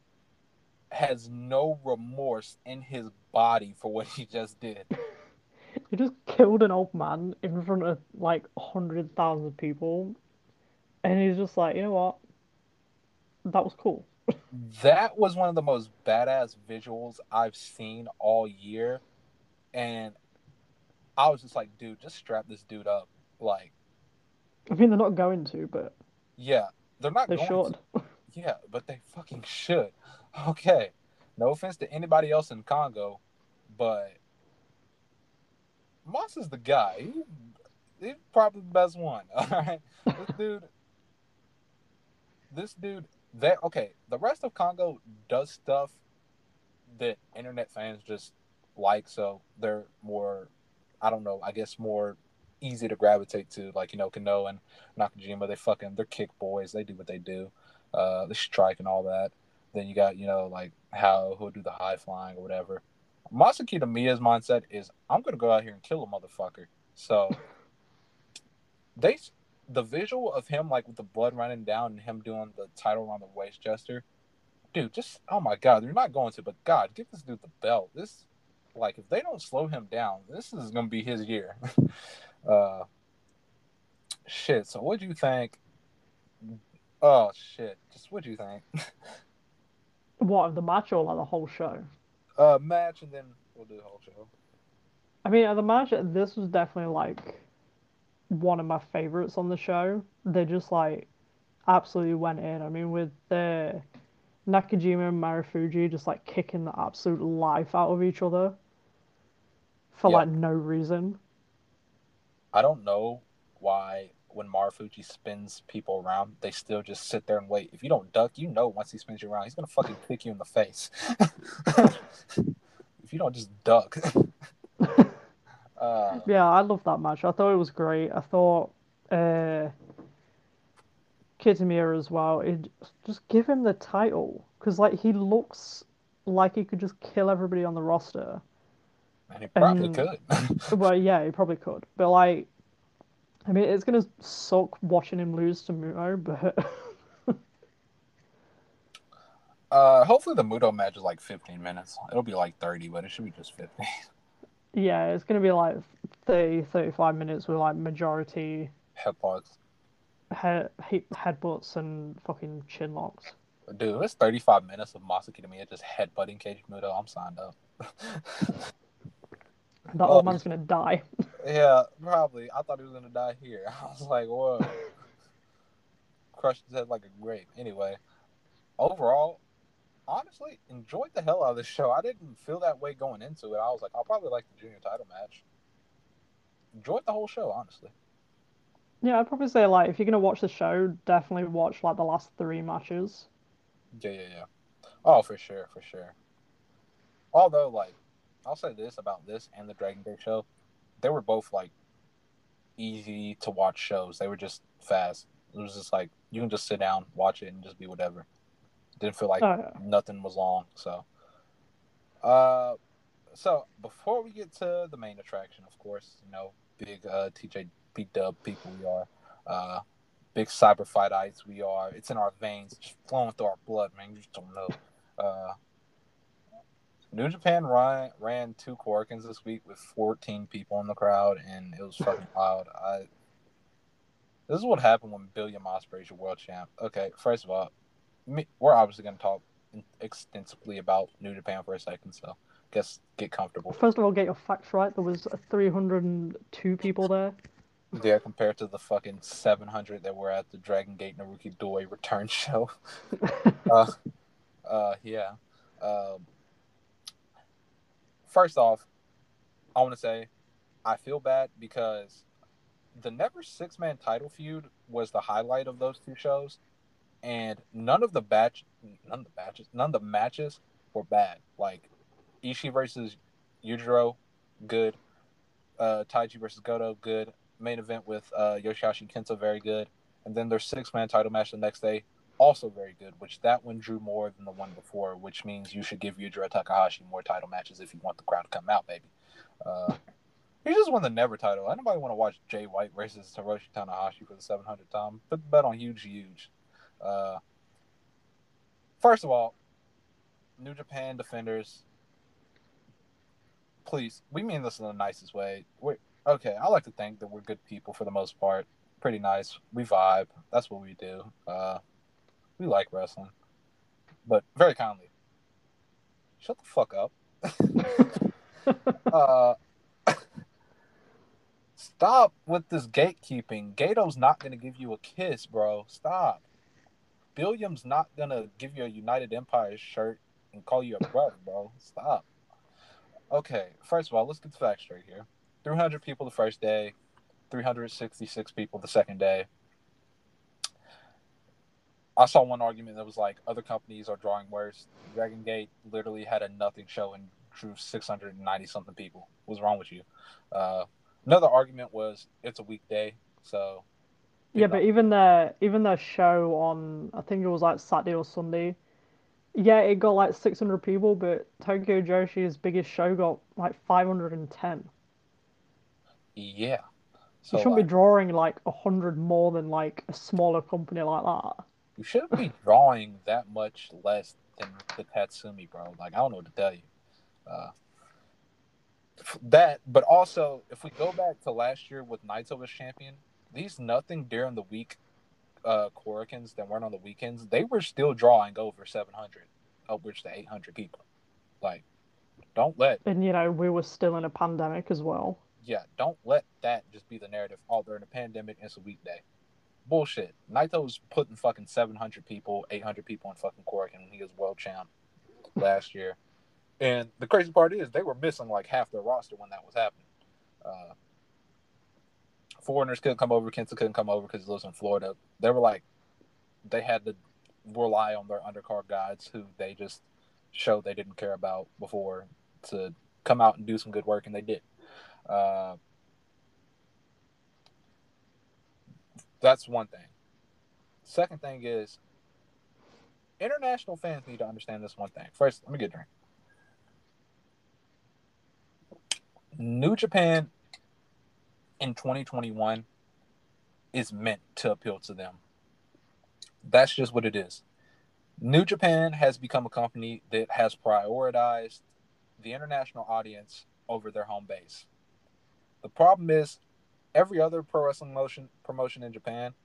has no remorse in his body for what he just did. <laughs> He just killed an old man in front of like hundred thousand people, and he's just like, you know what? That was cool. <laughs> that was one of the most badass visuals I've seen all year, and I was just like, dude, just strap this dude up. Like, I mean, they're not going to, but yeah, they're not. They should. To. Yeah, but they fucking should. <laughs> Okay, no offense to anybody else in Kongo, but Moss is the guy. He, he's probably the best one. <laughs> All right, this <laughs> dude. This dude. That okay. The rest of Kongo does stuff that internet fans just like, so they're more. I don't know. I guess more easy to gravitate to, like you know, Kenoh and Nakajima. They fucking they're kick boys. They do what they do. Uh, they strike and all that. Then you got you know like Hao who'll do the high flying or whatever. Masa Kitamiya's mindset is I'm gonna go out here and kill a motherfucker. So <laughs> they the visual of him like with the blood running down and him doing the title on the waist gesture, dude, just oh my god, they're not going to, but God, give this dude the belt. This like if they don't slow him down, this is gonna be his year. <laughs> uh shit. So what do you think? Oh shit. Just what do you think? <laughs> what of the match or like the whole show? Uh, match, and then we'll do the whole show. I mean, the match. This was definitely like one of my favorites on the show. They just like absolutely went in. I mean, with the Nakajima and Marufuji just like kicking the absolute life out of each other for like no reason. I don't know why when Marufuji spins people around, they still just sit there and wait. If you don't duck, you know once he spins you around, he's gonna fucking kick you in the face. <laughs> if you don't just duck. <laughs> uh, yeah, I love that match. I thought it was great. I thought uh, Kitamiya as well. It just give him the title because like he looks like he could just kill everybody on the roster. And he probably and, could. <laughs> well, yeah, he probably could. But like I mean, it's gonna suck watching him lose to Muto, but. <laughs> uh, hopefully the Muto match is like 15 minutes. It'll be like 30, but it should be just 15. Yeah, it's gonna be like 30, 35 minutes with like majority headbutts, head headbutts and fucking chin locks. Dude, it's 35 minutes of Masa Kitamiya just headbutting Keiji Muto. I'm signed up. <laughs> That Oh. old man's gonna die. <laughs> yeah, probably. I thought he was gonna die here. <laughs> I was like, whoa. Crushed his head like a grape. Anyway, overall, honestly, enjoyed the hell out of this show. I didn't feel that way going into it. I was like, I'll probably like the junior title match. Enjoyed the whole show, honestly. Yeah, I'd probably say like if you're gonna watch the show, definitely watch like the last three matches. Yeah, yeah, yeah. Oh, for sure, for sure. Although, like, I'll say this about this and the Dragon Gate show, they were both like easy to watch shows. They were just fast. It was just like you can just sit down, watch it, and just be whatever. Didn't feel like Oh, yeah. nothing was long. So, uh, so before we get to the main attraction, of course, you know, big uh TJ B Dub people we are, uh, big cyber fightites we are. It's in our veins, just flowing through our blood, man. You just don't know. Uh, New Japan ran ran two Korakuens this week with 14 people in the crowd, and it was fucking <laughs> wild. I this is what happened when Billiam Ospreay's your world champ. Okay, first of all, me, we're obviously going to talk extensively about New Japan for a second, so guess get comfortable. First of all, get your facts right. There was 302 people there. Yeah, compared to the fucking 700 that were at the Dragon Gate Naruki Doi return <laughs> show. <laughs> uh, uh, yeah. Um, first off, I want to say I feel bad because the never six man title feud was the highlight of those two shows, and none of the batch, none of the batches, none of the matches were bad. Like Ishii versus Yujiro, good. Uh, Taichi versus Goto, good. Main event with uh, Yoshihashi Kenta, very good. And then their six man title match the next day, also very good. Which that one drew more than the one before, which means you should give Yujiro Takahashi more title matches if you want the crowd to come out, baby. Uh, he just won the never title. Anybody want to watch Jay White versus Hiroshi Tanahashi for the 700 time? Put the bet on huge, huge. Uh, first of all, New Japan defenders, please, we mean this in the nicest way. We're, okay, I like to think that we're good people for the most part. Pretty nice. We vibe. That's what we do. Uh, we like wrestling, but very kindly, shut the fuck up. <laughs> uh, stop with this gatekeeping. Gato's not gonna give you a kiss, bro. Stop. Billiam's not gonna give you a United Empire shirt and call you a brother, bro. Stop. Okay, first of all, let's get the facts straight here. 300 people the first day, 366 people the second day. I saw one argument that was like other companies are drawing worse. Dragon Gate literally had a nothing show and drew 690 something people. What's wrong with you? Uh, another argument was it's a weekday, so Yeah, but even the even the show on I think it was like Saturday or Sunday. Yeah, it got like 600 people, but Tokyo Joshi's biggest show got like 510. yeah. You shouldn't like, be drawing like 100 more than like a smaller company like that. You shouldn't be drawing that much less than the Tatsumi, bro. Like I don't know what to tell you. Uh, that, but also if we go back to last year with Naito as champion, these nothing during the week uh Korakuens that weren't on the weekends, they were still drawing over 700, upwards to 800 people. Like, don't let And you know, we were still in a pandemic as well. yeah, don't let that just be the narrative. Oh, they're in a pandemic. It's a weekday. Bullshit. Naito's putting fucking 700 people, 800 people in fucking Korakuen and he was world champ last year. And the crazy part is they were missing like half their roster when that was happening. Uh, foreigners couldn't come over. Kenta couldn't come over because he lives in Florida. They were like, they had to rely on their undercard guys who they just showed they didn't care about before to come out and do some good work, and they did. Uh, that's one thing. Second thing is international fans need to understand this one thing. First, let me get a drink. New Japan in 2021 is meant to appeal to them. That's just what it is. New Japan has become a company that has prioritized the international audience over their home base. The problem is every other pro wrestling motion promotion in Japan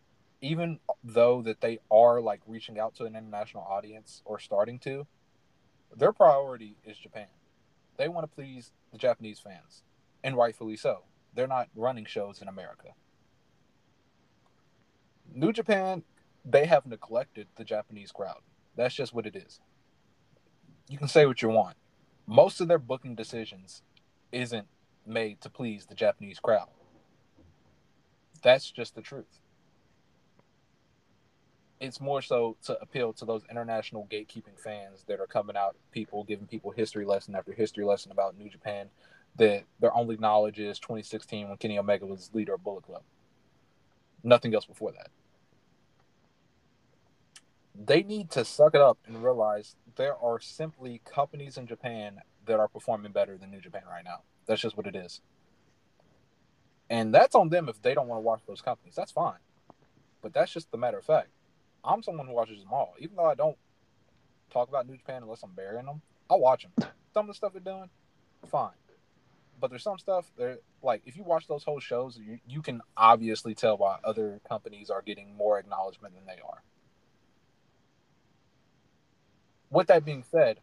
even though that they are like reaching out to an international audience or starting to, their priority is Japan. They want to please the Japanese fans, and rightfully so. They're not running shows in America. New Japan, they have neglected the Japanese crowd. That's just what it is. You can say what you want. Most of their booking decisions isn't made to please the Japanese crowd. That's just the truth. It's more so to appeal to those international gatekeeping fans that are coming out, people giving people history lesson after history lesson about New Japan, that their only knowledge is 2016 when Kenny Omega was leader of Bullet Club. Nothing else before that. They need to suck it up and realize there are simply companies in Japan that are performing better than New Japan right now. That's just what it is. And that's on them if they don't want to watch those companies. That's fine. But that's just the matter of fact. I'm someone who watches them all. Even though I don't talk about New Japan unless I'm burying them, I watch them. Some of the stuff they're doing, fine. But there's some stuff there, like if you watch those whole shows, you, you can obviously tell why other companies are getting more acknowledgement than they are. With that being said,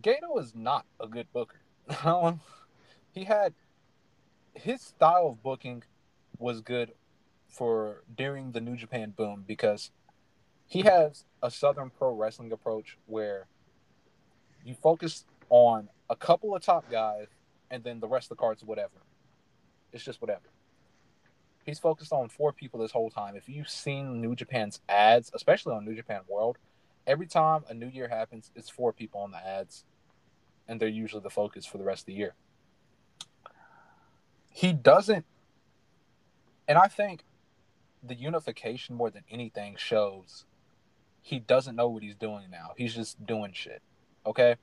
Gedo is not a good booker. <laughs> he had his style of booking was good for during the New Japan boom because he has a Southern pro wrestling approach where you focus on a couple of top guys and then the rest of the cards, whatever. It's just whatever. He's focused on four people this whole time. If you've seen New Japan's ads, especially on New Japan World, every time a new year happens, it's four people on the ads, and they're usually the focus for the rest of the year. He doesn't, and I think the unification more than anything shows he doesn't know what he's doing now. He's just doing shit. Okay?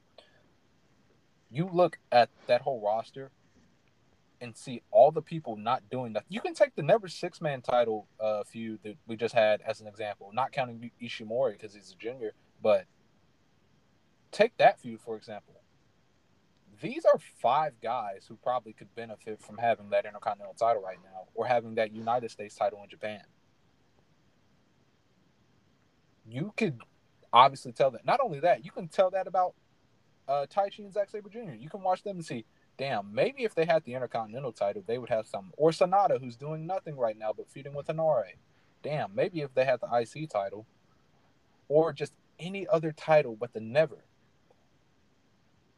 You look at that whole roster and see all the people not doing that. You can take the never six man title uh, feud that we just had as an example, not counting Ishimori because he's a junior, but take that feud for example. These are five guys who probably could benefit from having that Intercontinental title right now or having that United States title in Japan. You could obviously tell that. Not only that, you can tell that about uh, Taichi and Zack Sabre Jr. You can watch them and see, damn, maybe if they had the Intercontinental title, they would have some. Or Sanada, who's doing nothing right now but feuding with Henare. Damn, maybe if they had the IC title, or just any other title but the Never.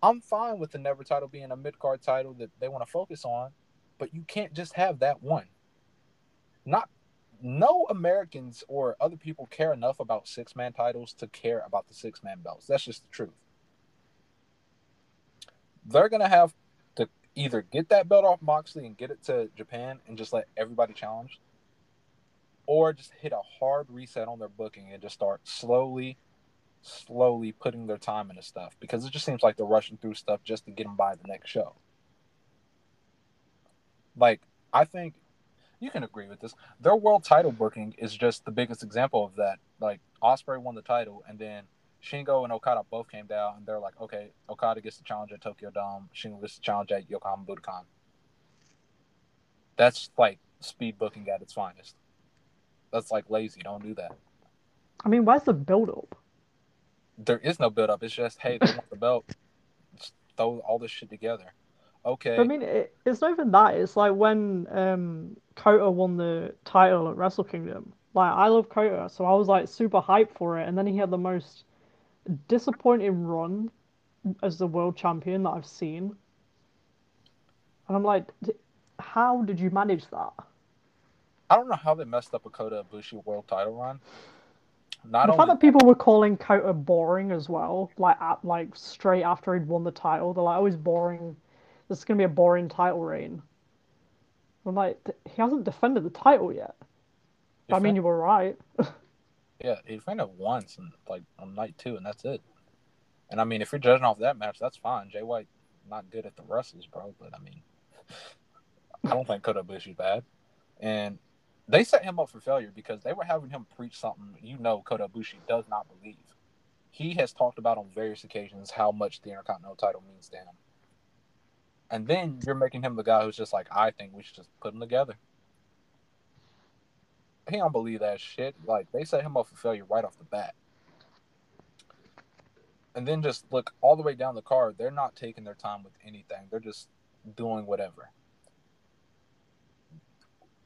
I'm fine with the Never title being a mid card title that they want to focus on, but you can't just have that one. Not no Americans or other people care enough about six man titles to care about the six man belts. That's just the truth. They're gonna have to either get that belt off Moxley and get it to Japan and just let everybody challenge, or just hit a hard reset on their booking and just start slowly slowly putting their time into stuff because it just seems like they're rushing through stuff just to get them by the next show. Like, I think you can agree with this. Their world title booking is just the biggest example of that. Like, Ospreay won the title, and then Shingo and Okada both came down, and they're like, okay, Okada gets the challenge at Tokyo Dome, Shingo gets the challenge at Yokohama Budokan. That's like speed booking at its finest. That's like lazy. Don't do that. I mean, where's the build up? There is no build up. It's just hey, they want the belt. Just throw all this shit together. Okay. I mean, it, it's not even that. It's like when um, Kota won the title at Wrestle Kingdom. Like I love Kota, so I was like super hyped for it, and then he had the most disappointing run as the world champion that I've seen. And I'm like, how did you manage that? I don't know how they messed up a Kota Ibushi world title run. Not the fact that people were calling Kota boring as well, like at, like straight after he'd won the title, they're like, "Oh, he's boring. This is gonna be a boring title reign." I'm like, he hasn't defended the title yet. I mean, you were right. <laughs> yeah, he defended once and like on night two, and that's it. And I mean, if you're judging off that match, that's fine. Jay White not good at the wrestles, bro. But I mean, <laughs> I don't think Kota Ibushi's bad. And they set him up for failure because they were having him preach something you know Kota Ibushi does not believe. He has talked about on various occasions how much the Intercontinental title means to him. And then you're making him the guy who's just like, I think we should just put them together. he don't believe that shit. Like they set him up for failure right off the bat. And then just look all the way down the card. They're not taking their time with anything. They're just doing whatever.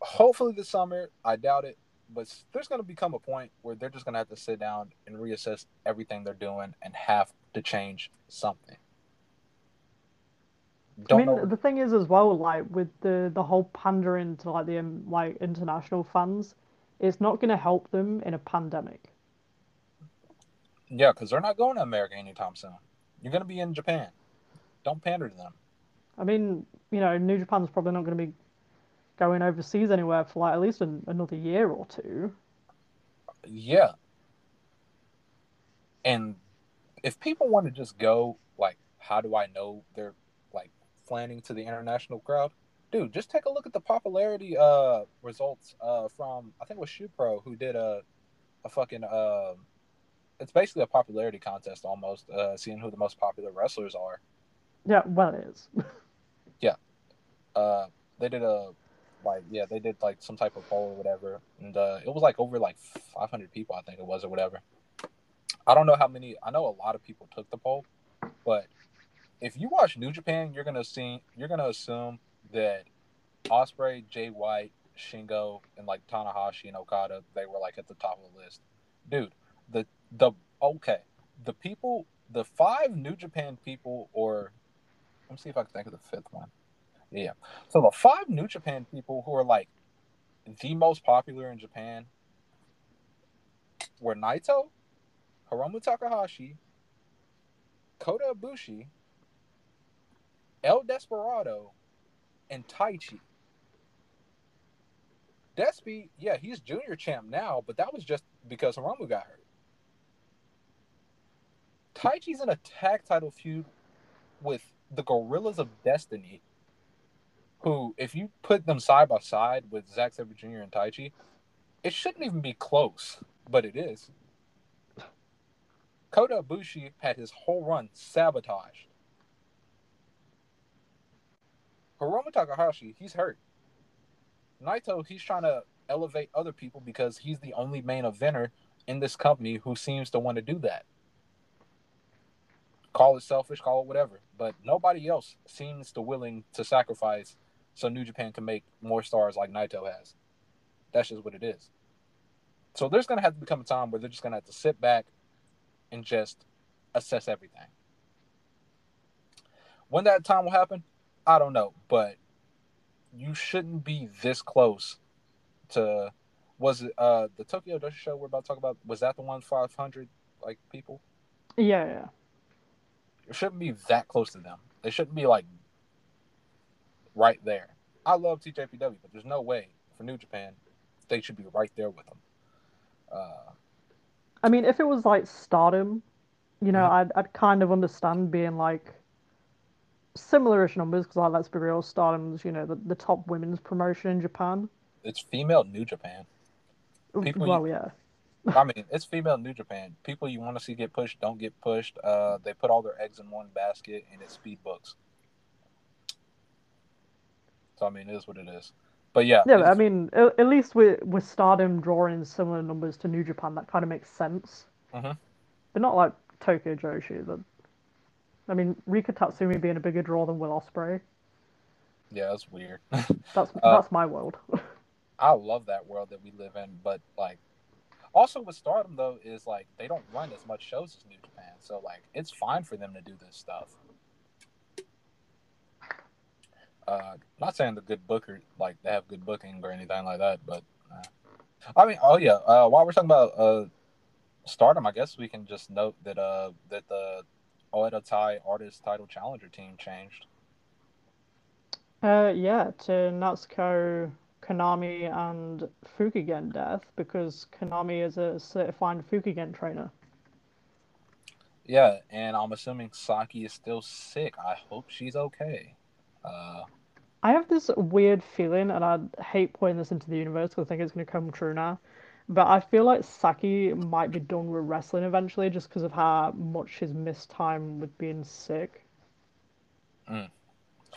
Hopefully this summer, I doubt it, but there's going to become a point where they're just going to have to sit down and reassess everything they're doing and have to change something. Don't I mean, know. the thing is as well, like with the the whole pandering to like the um, like international fans, it's not going to help them in a pandemic. Yeah, because they're not going to America anytime soon. You're going to be in Japan. Don't pander to them. I mean, you know, New Japan's probably not going to be going overseas anywhere for like at least an, another year or two. Yeah. And if people want to just go, like, how do I know they're like planning to the international crowd? Dude, just take a look at the popularity uh results uh from I think it was Shoe Pro who did a a fucking uh it's basically a popularity contest almost, uh seeing who the most popular wrestlers are. Yeah, well it is. <laughs> yeah. Uh they did a like yeah they did like some type of poll or whatever and uh it was like over like 500 people i think it was or whatever. I don't know how many i know a lot of people took the poll but if you watch new japan you're gonna see you're gonna assume that Ospreay jay white shingo and like tanahashi and okada they were like at the top of the list. Dude the the okay the people the five new japan people or let me see if i can think of the fifth one yeah. So the five New Japan people who are like the most popular in Japan were Naito, Hiromu Takahashi, Kota Ibushi, El Desperado, and Taichi. Despy, yeah, he's junior champ now, but that was just because Hiromu got hurt. Taichi's in a tag title feud with the Guerrillas of Destiny who, if you put them side by side with Zack Sabre Jr. and Taichi, it shouldn't even be close, but it is. Kota Ibushi had his whole run sabotaged. Hiromu Takahashi, he's hurt. Naito, he's trying to elevate other people because he's the only main eventer in this company who seems to want to do that. Call it selfish, call it whatever, but nobody else seems to willing to sacrifice so New Japan can make more stars like Naito has. That's just what it is. So there's gonna have to become a time where they're just gonna have to sit back and just assess everything. When that time will happen, I don't know, but you shouldn't be this close to was it uh the Tokyo Joshi show we're about to talk about was that the one 500 like people? Yeah, yeah. It shouldn't be that close to them. They shouldn't be like right there. I love TJPW, but there's no way for New Japan they should be right there with them. Uh, I mean, if it was like Stardom, you know, mm-hmm. I'd I'd kind of understand being like similar-ish numbers because, like, let's be real, Stardom's you know the, the top women's promotion in Japan. It's female New Japan. People well, you, yeah. I mean, it's female New Japan. People you want to see get pushed don't get pushed. Uh, they put all their eggs in one basket, and it's speed books. So I mean, it is what it is. But yeah, yeah. I mean, at, least with with Stardom drawing similar numbers to New Japan, that kind of makes sense. Mm-hmm. But not like Tokyo Joshi. That I mean, Rika Tatsumi being a bigger draw than Will Ospreay. Yeah, that's weird. <laughs> that's uh, that's my world. <laughs> I love that world that we live in, but like, also with Stardom though is like they don't run as much shows as New Japan, so like it's fine for them to do this stuff. Uh, not saying the good booker like they have good booking or anything like that, but uh, I mean, oh yeah. Uh, while we're talking about uh, Stardom, I guess we can just note that uh that the Oedo Tai Artist Title Challenger team changed. Uh, yeah, to Natsuko, Konami, and Fukigen Death because Konami is a certified Fukigen trainer. Yeah, and I'm assuming Saki is still sick. I hope she's okay. Uh, I have this weird feeling, and I hate putting this into the universe because I think it's going to come true now. But I feel like Saki might be done with wrestling eventually just because of how much she's missed time with being sick. Mm.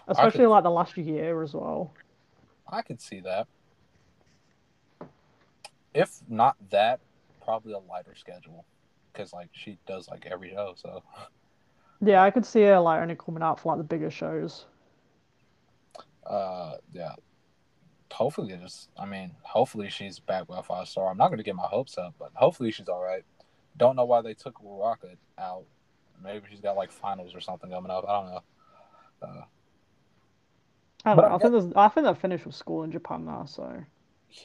Especially could, like the last year as well. I could see that. if not that, probably a lighter schedule because like she does like every show. So Yeah, I could see her like only coming out for like the bigger shows. Uh, yeah. Hopefully, just I mean, hopefully she's back with a five star. I'm not gonna get my hopes up, but hopefully she's all right. Don't know why they took Ruaka out. Maybe she's got like finals or something coming up. I don't know. Uh, I don't know. I I think there's, I think they're finished with school in Japan now, so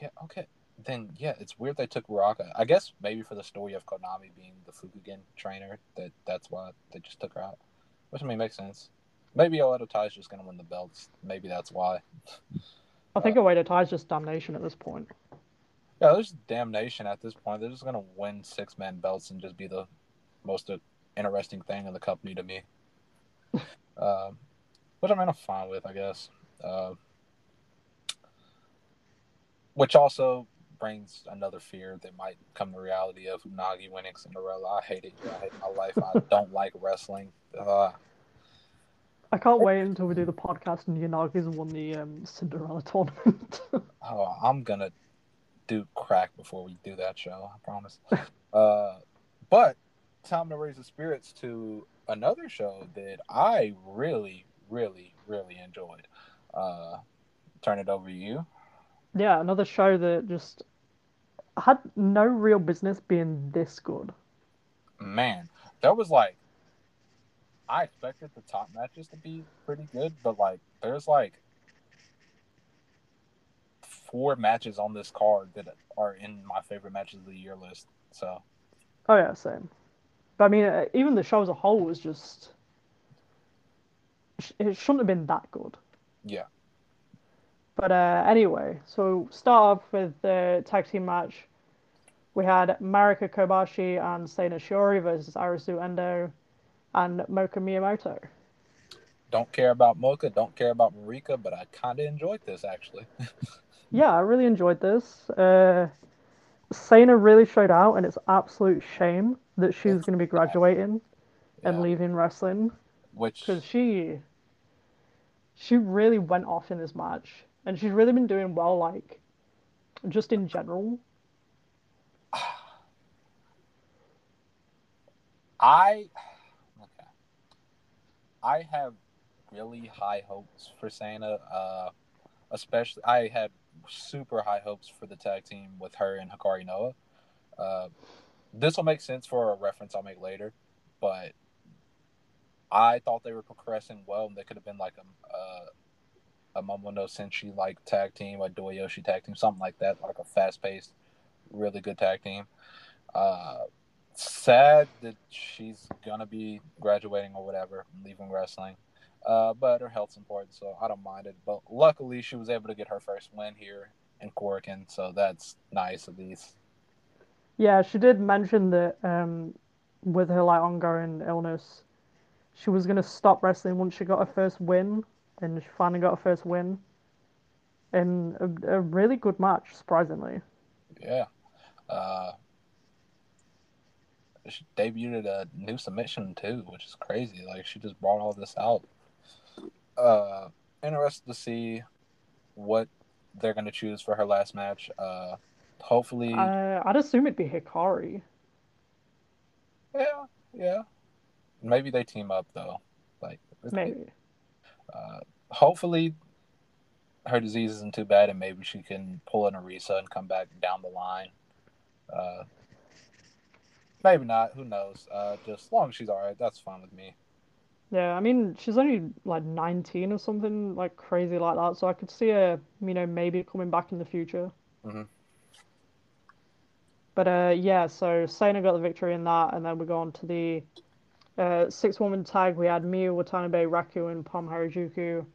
Yeah, okay. Then yeah, it's weird they took Ruaka. I guess maybe for the story of Konami being the Fukigen trainer, that that's why they just took her out. Which I mean makes sense. Maybe Oedo Tai is just gonna win the belts. Maybe that's why. I think Oedo Tai is just damnation at this point. Yeah, there's damnation at this point. They're just gonna win six man belts and just be the most uh, interesting thing in the company to me. um, <laughs> which I mean I'm fine with, I guess. Uh, which also brings another fear that might come to reality of Unagi winning Cinderella. I hate it. I hate my life. I <laughs> don't like wrestling. Uh, I can't wait until we do the podcast and Unagi's won the um, Cinderella <laughs> tournament. oh, I'm gonna do crack before we do that show. I promise. <laughs> uh, but time to raise the spirits to another show that I really, really, really enjoyed. Uh, turn it over to you. yeah, another show that just had no real business being this good. Man, that was like I expected the top matches to be pretty good, but like there's like four matches on this card that are in my favorite matches of the year list. So Oh yeah, same. But I mean, uh, even the show as a whole was just. It shouldn't have been that good. yeah, But uh, anyway, so start off with the tag team match. We had Marika Kobashi and Seina Shiori versus Arisu Endo and Moka Miyamoto. don't care about Moka, don't care about Marika, but I kind of enjoyed this actually. <laughs> Yeah, I really enjoyed this. Uh, Seina really showed out, and it's absolute shame that she's going to be graduating and leaving wrestling which because she she really went off in this match, and she's really been doing well, like just in general. <sighs> I. I have really high hopes for Sana. Uh, especially, I had super high hopes for the tag team with her and Hikari Noa. Uh, this will make sense for a reference I'll make later, but I thought they were progressing well, and they could have been like a a, a Momo no Senshi like tag team, a Doyoshi tag team, something like that, like a fast paced, really good tag team. Uh, sad that she's gonna be graduating or whatever, leaving wrestling. Uh, but her health's important, so I don't mind it. But luckily, she was able to get her first win here in Korakuen, so that's nice at least. Yeah, she did mention that um, with her like ongoing illness, she was gonna stop wrestling once she got her first win, and she finally got her first win in a, a really good match, surprisingly. Yeah. Uh, she debuted a new submission too, which is crazy. Like she just brought all this out. Uh, interested to see what they're gonna choose for her last match. Uh, hopefully, Uh, I'd assume it'd be Hikari. yeah, yeah. Maybe they team up though. Like Maybe. Uh, hopefully, her disease isn't too bad, and maybe she can pull an Arisa and come back down the line. Uh, maybe not. Who knows? Uh, just as long as she's all right, that's fine with me. Yeah, I mean, she's only like 19 or something like crazy like that, so I could see her, you know, maybe coming back in the future. Mhm. But uh, yeah, so Sana got the victory in that, and then we go on to the uh, six-woman tag. We had Miyu Watanabe, Raku, and Pom Harajuku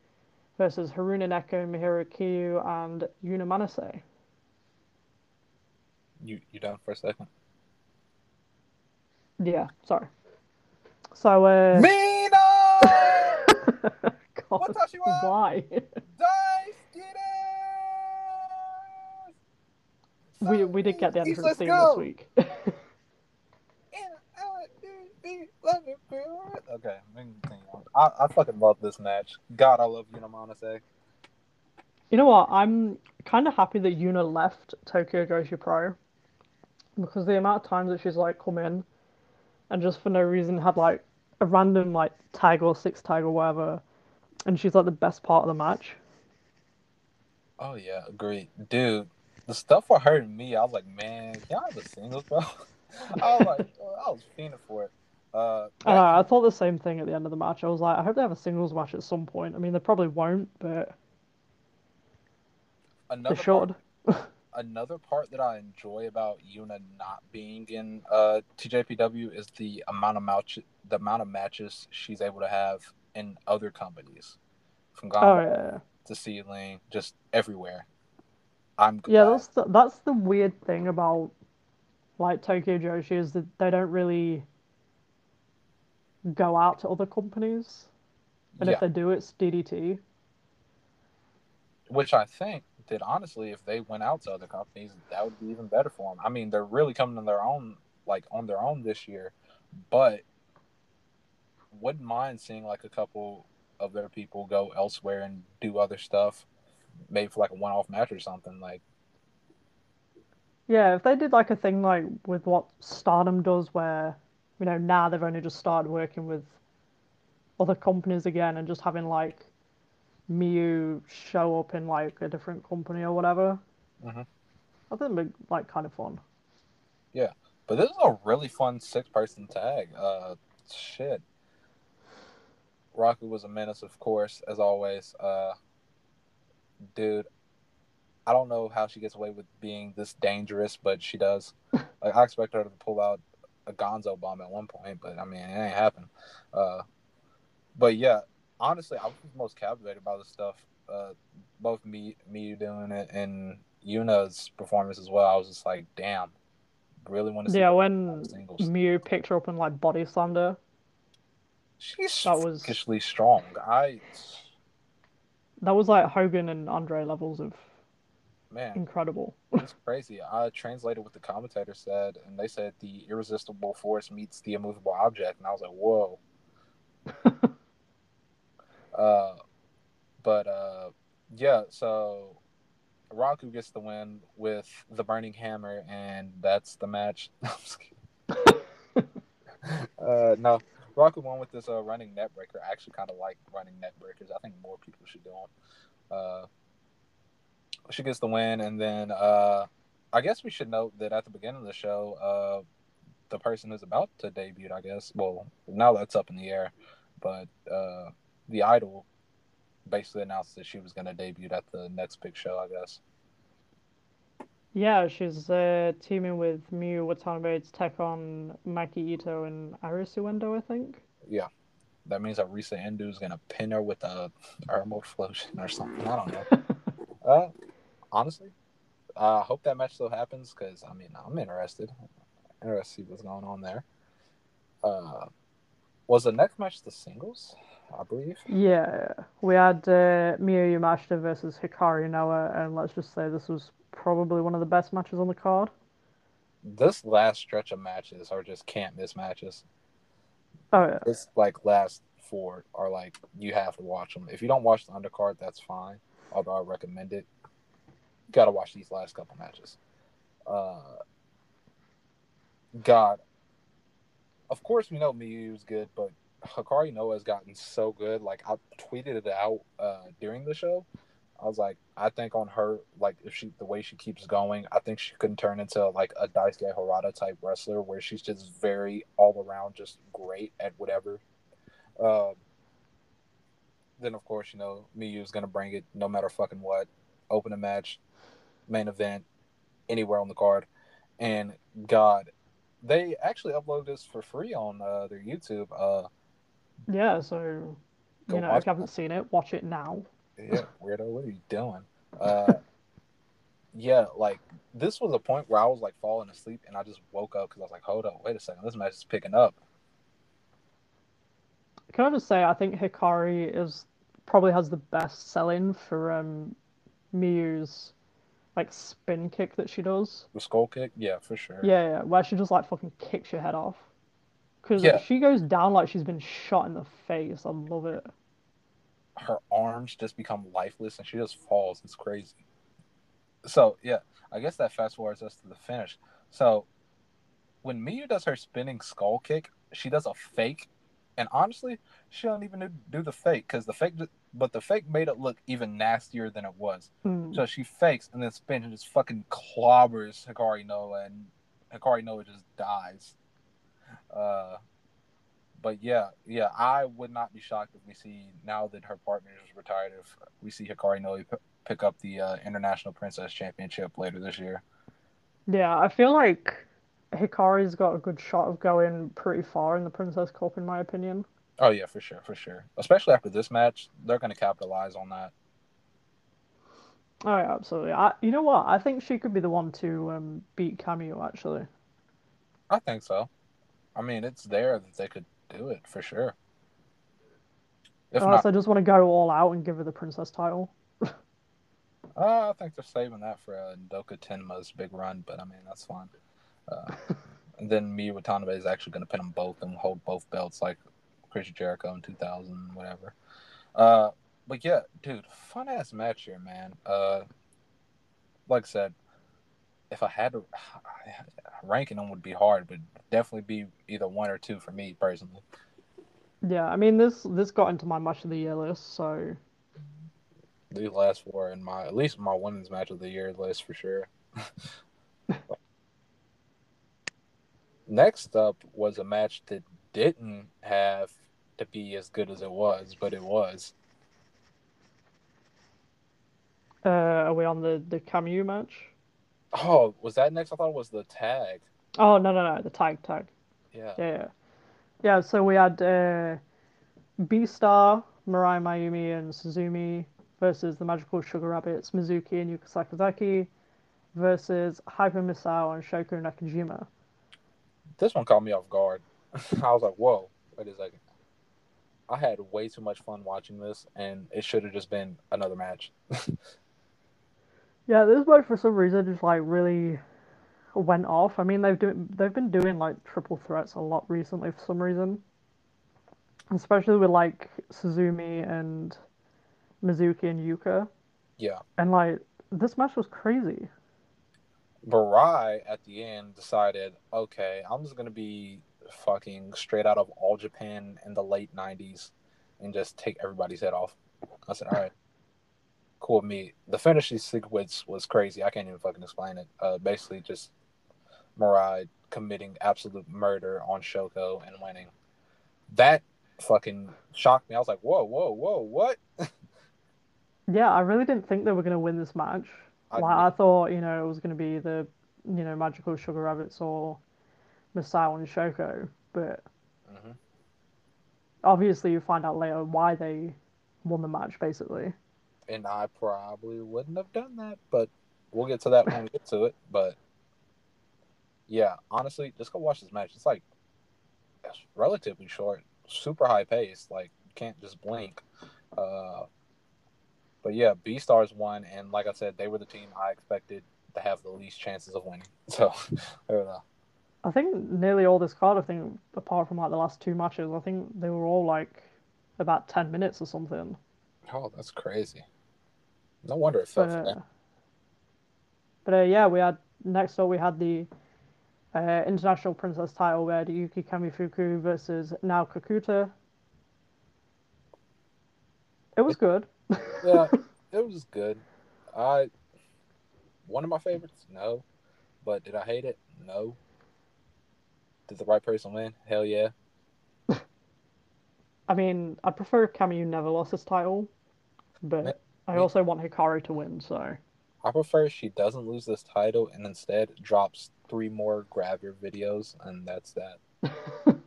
versus Haruna Neko, Mihiru Kiyu, and Yuna Manase. You you done for a second? Yeah, sorry. So, uh... Mina! <laughs> God, Watashi wa- why? We we did get the entrance theme go. this week. <laughs> Okay, we can continue on. I, I fucking love this match. God, I love Yuna Manase. You know what? I'm kind of happy that Yuna left Tokyo Joshi Pro because the amount of times that she's like come in and just for no reason had like a random like tag or six tag or whatever, and she's like the best part of the match. Oh yeah, agreed, dude. The stuff for her and me, I was like, man, y'all have a singles, bro. <laughs> I was like, <laughs> I was fiending for it. Uh, I, know, I thought the same thing at the end of the match. I was like, I hope they have a singles match at some point. I mean, they probably won't, but another they should. Part, <laughs> another part that I enjoy about Yuna not being in uh, TJPW is the amount of match, the amount of matches she's able to have in other companies, from Gauntlet Oh yeah. to Seadlinnng, just everywhere. I'm Yeah, that's the, that's the weird thing about like Tokyo Joshi is that they don't really go out to other companies, and yeah, if they do, it's DDT. which I think that honestly, if they went out to other companies, that would be even better for them. I mean, they're really coming on their own, like on their own this year, but wouldn't mind seeing like a couple of their people go elsewhere and do other stuff, maybe for like a one-off match or something. Like, Yeah, if they did like a thing like with what Stardom does, where you know now they've only just started working with other companies again and just having like Miyu show up in like a different company or whatever. Mhm. I think it'd be like kind of fun. Yeah, but this is a really fun six-person tag. Uh, shit. Raku was a menace, of course, as always. Uh, dude, I don't know how she gets away with being this dangerous, but she does. <laughs> Like I expect her to pull out a Gonzo bomb at one point, but I mean it ain't happened. Uh, but yeah, honestly, I was most captivated by the stuff. Uh, both me, me doing it, and Yuna's performance as well. I was just like, damn, really want to see Yeah, when. Miyu picked her up and like body slammed her, She's that was- strong. I that was like Hogan and Andre levels of man, incredible. <laughs> It's crazy. I translated what the commentator said, and they said the irresistible force meets the immovable object, and I was like, whoa. <laughs> uh, but uh, yeah, so Raku gets the win with the burning hammer, and that's the match. <laughs> I'm just kidding. <laughs> uh, no, Raku won with this uh, running neckbreaker. I actually kind of like running neckbreakers. I think more people should do them. Uh, she gets the win, and then uh, I guess we should note that at the beginning of the show, uh, the person who's about to debut, I guess, well, now that's up in the air, but uh, the idol basically announced that she was going to debut at the next big show, I guess. Yeah, she's uh, teaming with Miyu Watanabe to take on Maki Ito and Arisu Endo, I think. Yeah. That means that Risa Endo is going to pin her with a thermal explosion or something. I don't know. <laughs> Uh, honestly, I hope that match still happens because I mean I'm interested. Interested to see what's going on there. Uh, was the next match the singles? I believe. Yeah, we had uh, Miyu Yamashita versus Hikari Noa, and let's just say this was probably one of the best matches on the card. This last stretch of matches are just can't miss matches. Oh yeah, This like last four are like you have to watch them. If you don't watch the undercard, that's fine. Although I recommend it. You gotta watch these last couple matches. Uh, God, of course we know Miyu's good, but Hikari Noa has gotten so good. Like I tweeted it out uh, during the show. I was like, I think on her, like if she the way she keeps going, I think she can turn into like a Daisuke Harada type wrestler where she's just very all around, just great at whatever. Um, then of course you know Miyu's gonna bring it no matter fucking what. Open a match, main event, anywhere on the card, and God, they actually upload this for free on uh, their YouTube. Uh, yeah. So Go you know, if you haven't seen it, watch it now. yeah, weirdo, what are you doing? Uh, <laughs> yeah, like this was a point where I was like falling asleep, and I just woke up because I was like, hold up, wait a second, this match is picking up. Can I just say, I think Hikari is probably has the best selling for um, Miyu's like spin kick that she does. The skull kick, yeah, for sure. Yeah, yeah, where she just like fucking kicks your head off. Because Yeah. she goes down like she's been shot in the face. I love it. her arms just become lifeless and she just falls. It's crazy. So yeah, I guess that fast forwards us to the finish. So when Miyu does her spinning skull kick, she does a fake, and honestly, she don't even do the fake because the fake, but the fake made it look even nastier than it was. Hmm. So she fakes and then spins and just fucking clobbers Hikari Noa, and Hikari Noa just dies. Uh, but yeah, yeah, I would not be shocked if we see now that her partner is retired, if we see Hikari Noa p- pick up the uh, International Princess Championship later this year. Yeah, I feel like Hikari's got a good shot of going pretty far in the Princess Cup, in my opinion. Oh yeah, for sure, for sure. Especially after this match, they're going to capitalize on that. Oh yeah, absolutely. I, you know what? I think she could be the one to um, beat Kamiyu. Actually, I think so. I mean, it's there that they could do it for sure. If unless not, I just want to go all out and give her the Princess title. uh, I think they're saving that for uh, Doka Tenma's big run. But I mean, that's fine. Uh, <laughs> and then Miyu Watanabe is actually going to pin them both and hold both belts like Chris Jericho in 2000, whatever. Uh, but yeah, dude, fun ass match here, man. Uh, like I said, if I had to <sighs> ranking them would be hard, but definitely be either one or two for me personally. Yeah, I mean this this got into my match of the year list, so These last four in my at least my women's match of the year list for sure. <laughs> Next up was a match that didn't have to be as good as it was, but it was. uh, are we on the the Kamiyu match? Oh, was that next? I thought it was the tag. Oh no no no the tag tag. Yeah. Yeah yeah. Yeah, so we had uh, B Star, Mirai Maiumi, and Suzume versus the Magical Sugar Rabbits, Mizuki and Yuka Sakazaki versus Hyper Misao and Shoko Nakajima. This one caught me off guard. <laughs> I was like, whoa, wait a second. I had way too much fun watching this, and it should have just been another match. <laughs> Yeah, this match for some reason just like really went off. I mean, they've do they've been doing like triple threats a lot recently for some reason, especially with like Suzume and Mizuki and Yuka, yeah. and like this match was crazy. Mirai at the end decided, okay, I'm just gonna be fucking straight out of All Japan in the late '90s and just take everybody's head off. I said, all right, cool me. The finishing sequence was crazy. I can't even fucking explain it. Uh, basically, just Mirai committing absolute murder on Shoko and winning. That fucking shocked me. I was like, whoa, whoa, whoa, what? Yeah, I really didn't think they were gonna win this match. I- Like I thought, you know, it was gonna be the, you know, Magical Sugar Rabbits or Misao and Shoko, but Mhm. obviously you find out later why they won the match, basically. And I probably wouldn't have done that, but we'll get to that when we get to it. But yeah, honestly, just go watch this match. It's like it's relatively short, super high pace. Like you can't just blink. Uh, but yeah, B Stars won, and like I said, they were the team I expected to have the least chances of winning. <laughs> So I don't know. I think nearly all this card, I think, apart from like the last two matches, I think they were all like about 10 minutes or something. Oh, that's crazy. No wonder it felt But, uh, but uh, yeah, we had next up we had the uh, international princess title where Yuki Kamifuku versus Nao Kakuta. It was good. Yeah, <laughs> it was good. I one of my favorites, no. But did I hate it? No. Did the right person win? Hell yeah. <laughs> I mean, I prefer Kamiyu never lost his title, but I also want Hikaru to win. So I prefer she doesn't lose this title and instead drops three more gravure videos and that's that. <laughs>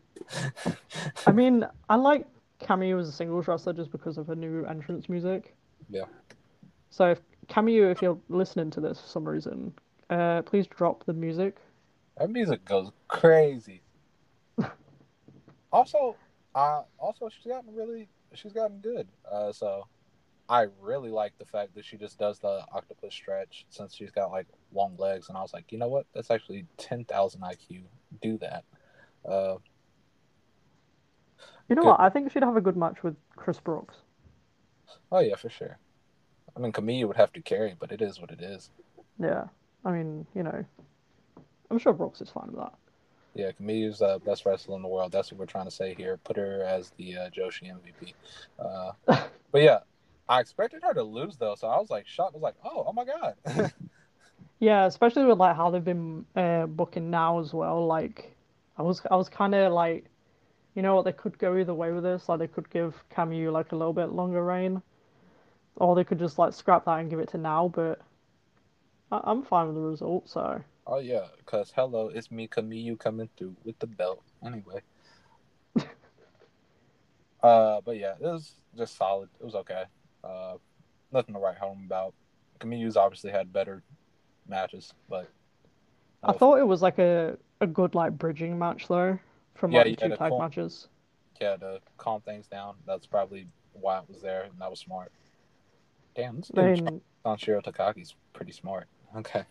I mean, I like Kamiyu as a singles wrestler just because of her new entrance music. Yeah. So if if you're listening to this for some reason, uh, please drop the music. that music goes crazy. <laughs> also, uh also she's gotten really she's gotten good. Uh so I really like the fact that she just does the octopus stretch since she's got like long legs and I was like, you know what? That's actually ten thousand IQ. Do that. Uh You know Good. what? I think she'd have a good match with Chris Brooks. oh yeah, for sure. I mean Kamiyu would have to carry, but it is what it is. Yeah. I mean, you know, I'm sure Brooks is fine with that. Yeah, Kamiyu's the best wrestler in the world. That's what we're trying to say here. Put her as the uh, Joshi MVP. Uh, <laughs> but yeah, I expected her to lose though, so I was like shocked. I was like, oh, oh my god. <laughs> Yeah, especially with like how they've been uh, booking Nao as well. Like, I was I was kind of like, you know what, they could go either way with this. Like, they could give Kamiyu like a little bit longer reign, or they could just like scrap that and give it to now. But I- I'm fine with the result. So oh yeah, cause hello, it's me, Kamiyu, coming through with the belt. Anyway. <laughs> uh, but yeah, it was just solid. It was okay. Uh, nothing to write home about. Kamiyu's obviously had better matches, but I thought it was like a a good like bridging match though from Yeah, like two tag cool- matches. yeah, to calm things down. That's probably why it was there, and that was smart. Damn, this I dude mean, Sanshiro Takagi's pretty smart. Okay.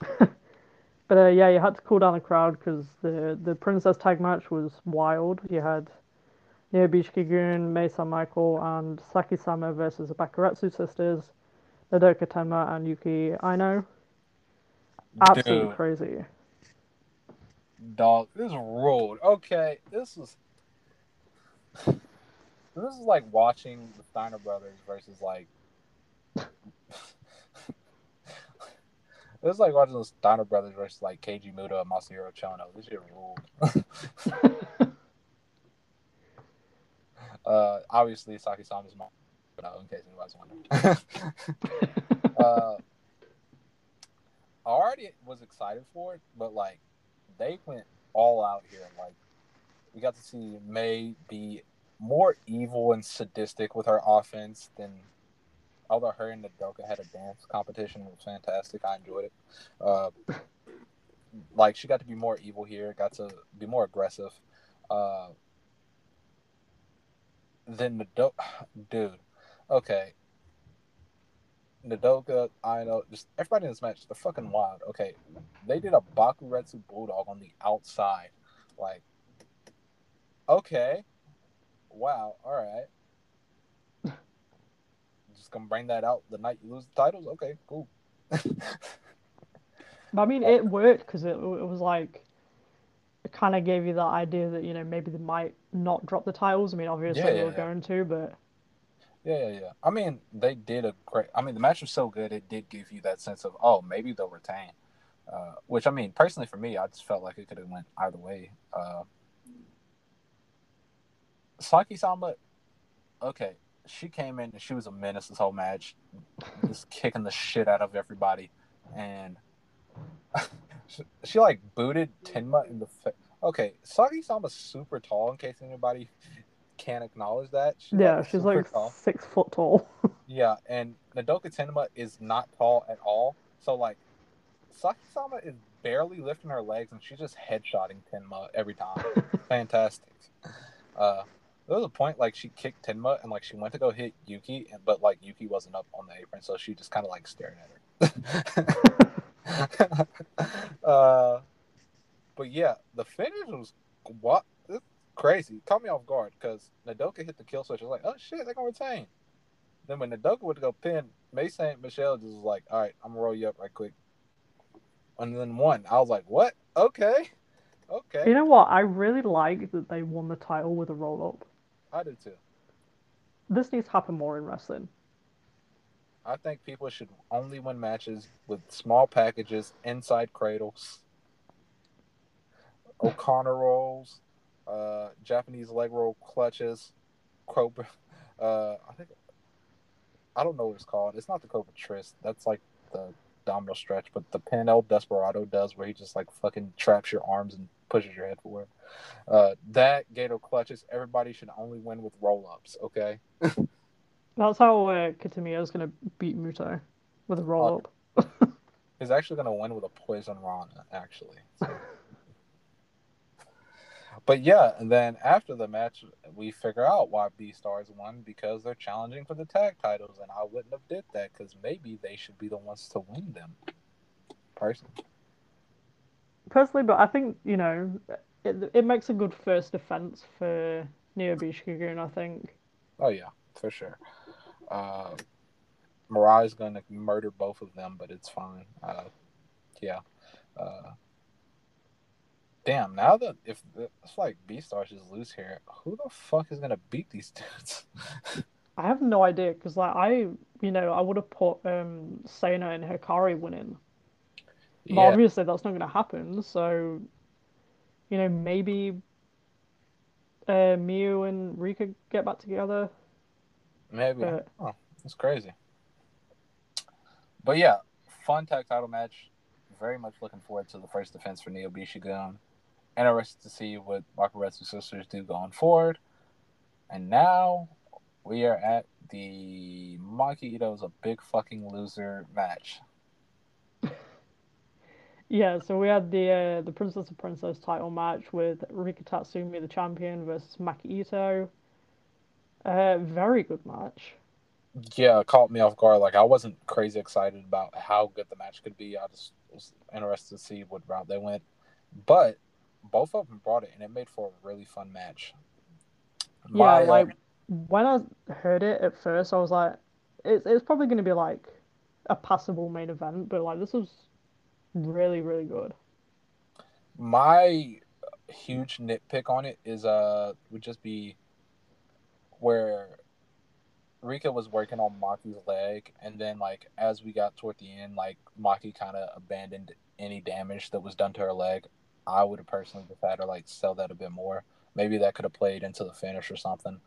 <laughs> but uh, yeah, you had to cool down the crowd because the the princess tag match was wild. You had Neo Gun, Mesa Michael, and Saki Sama versus the Bakuretsu sisters, Nodoka Tenma and Yuki Aino. Absolutely Dude, crazy. dog, this is ruled. Okay, this is this is like watching the Steiner brothers versus like <laughs> This is like watching the Steiner brothers versus like Keiji Muto and Masahiro Chono. This shit ruled. <laughs> <laughs> uh, obviously, Saki Sama's mom. No, in case anybody's wondering. <laughs> uh, I already was excited for it, but like they went all out here. Like we got to see May be more evil and sadistic with her offense than although her and Nodoka had a dance competition. It was fantastic. I enjoyed it. Uh, like she got to be more evil here, got to be more aggressive. Uh, then Nodoka, <sighs> dude, okay. Nodoka, I know, just everybody in this match, they're fucking wild. Okay, they did a Bakuretsu Bulldog on the outside. Like, okay, wow, all right. <laughs> Just gonna bring that out the night you lose the titles? Okay, cool. <laughs> I mean, it worked because it, it was like kind of gave you that idea that you know maybe they might not drop the titles. I mean, obviously Yeah, they yeah, were yeah. going to, but Yeah, yeah, yeah. I mean, they did a great. I mean, the match was so good, it did give you that sense of, oh, maybe they'll retain. Uh, which I mean, personally for me, I just felt like it could have went either way. Uh, Saki Sama, okay, she came in and she was a menace this whole match, just kicking the shit out of everybody, and <laughs> she, she like booted Tenma in the face. Okay, Saki Sama's super tall. In case anybody can't acknowledge that, she's yeah, she's super like tall. six foot tall. <laughs> Yeah, and Nodoka Tenma is not tall at all. So like Saki Sama is barely lifting her legs and she's just headshotting Tenma every time. <laughs> Fantastic. Uh there was a point like she kicked Tenma and like she went to go hit Yuki but like Yuki wasn't up on the apron, so she just kinda like staring at her. <laughs> <laughs> uh but yeah, the finish was what crazy. Caught me off guard because Nodoka hit the kill switch. I was like, oh shit, they're gonna retain. Then when Nodoka went to go pin, Mei Saint-Michel just was like, all right, I'm gonna roll you up right quick. And then one, I was like, what? Okay. Okay. you know what? I really like that they won the title with a roll up. I did too. This needs to happen more in wrestling. I think people should only win matches with small packages, inside cradles, O'Connor rolls, uh, Japanese leg roll clutches, Cobra. <laughs> Uh, I think I don't know what it's called. It's not the Cobra Twist. That's like the domino stretch, but the pin El Desperado does, where he just like fucking traps your arms and pushes your head forward. Uh, that Gedo clutches. Everybody should only win with roll ups. Okay. <laughs> That's how uh, Kitamiya's gonna beat Muto with a roll up. <laughs> He's actually going to win with a poison Rana, actually. So. <laughs> but yeah, and then after the match, we figure out why B Stars won because they're challenging for the tag titles, and I wouldn't have did that because maybe they should be the ones to win them. Personally, Personally, but I think you know it, it makes a good first defense for Neo Biishiki-gun, I think. oh yeah, for sure. Uh, Mirai's going to murder both of them, but it's fine. Uh, yeah. Uh, damn, now that if it's like B Stars just lose here, who the fuck is gonna beat these <laughs> dudes? I have no idea because like I, you know, I would have put um Sana and Hikari winning, but yeah, obviously that's not going to happen. So, you know, maybe uh Miu and Rika get back together. Maybe. But Oh, it's crazy. But yeah, fun tag title match. Very much looking forward to the first defense for Neo Biishiki-gun. Interested to see what Bakuretsu sisters do going forward. And now we are at the Maki Ito's a big fucking loser match. <laughs> yeah, so we had the uh, the Princess of Princess title match with Rika Tatsumi, the champion, versus Maki Ito. Uh, very good match. Yeah, it caught me off guard. Like I wasn't crazy excited about how good the match could be. I just was interested to see what route they went. But both of them brought it, and it made for a really fun match. Yeah, My, uh, like when I heard it at first, I was like, it's it's probably going to be like a passable main event, but like this was really really good. my huge nitpick on it is uh would just be where Rika was working on Maki's leg, and then like as we got toward the end, like Maki kind of abandoned any damage that was done to her leg. I would have personally just had her like sell that a bit more. Maybe that could have played into the finish or something.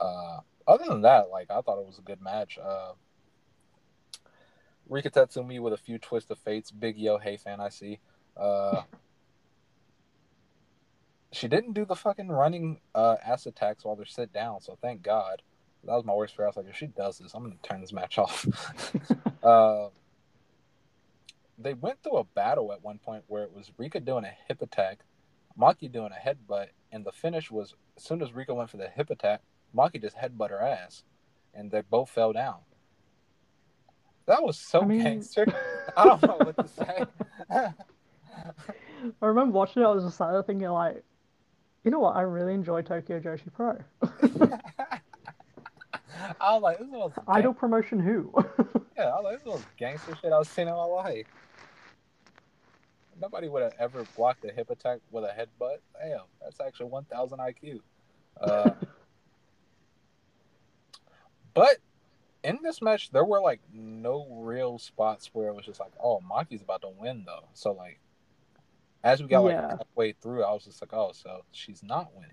Uh, other than that, like I thought it was a good match. Uh, Rika Tatsumi with a few twists of fates. Big Yo, hey fan, I see. Uh, she didn't do the fucking running uh, ass attacks while they're sit down, so thank God. That was my worst fear. I was like, if she does this, I'm gonna turn this match off. <laughs> uh, they went through a battle at one point where it was Rika doing a hip attack, Maki doing a headbutt, and the finish was as soon as Rika went for the hip attack, Maki just headbutt her ass, and they both fell down. That was so I mean- gangster. <laughs> I don't know what to say. <laughs> I remember watching it, I was just sat there thinking like, you know what? I really enjoy Tokyo Joshi Pro. <laughs> I was like, this is the most Idol promotion who? <laughs> Yeah, I was like, this most gangster shit I've seen in my life. Nobody would have ever blocked a hip attack with a headbutt. Damn, that's actually 1,000 IQ. Uh, <laughs> but in this match, there were like no real spots where it was just like, oh, Maki's about to win though. So like, as we got like Yeah. halfway through, I was just like, oh, so she's not winning.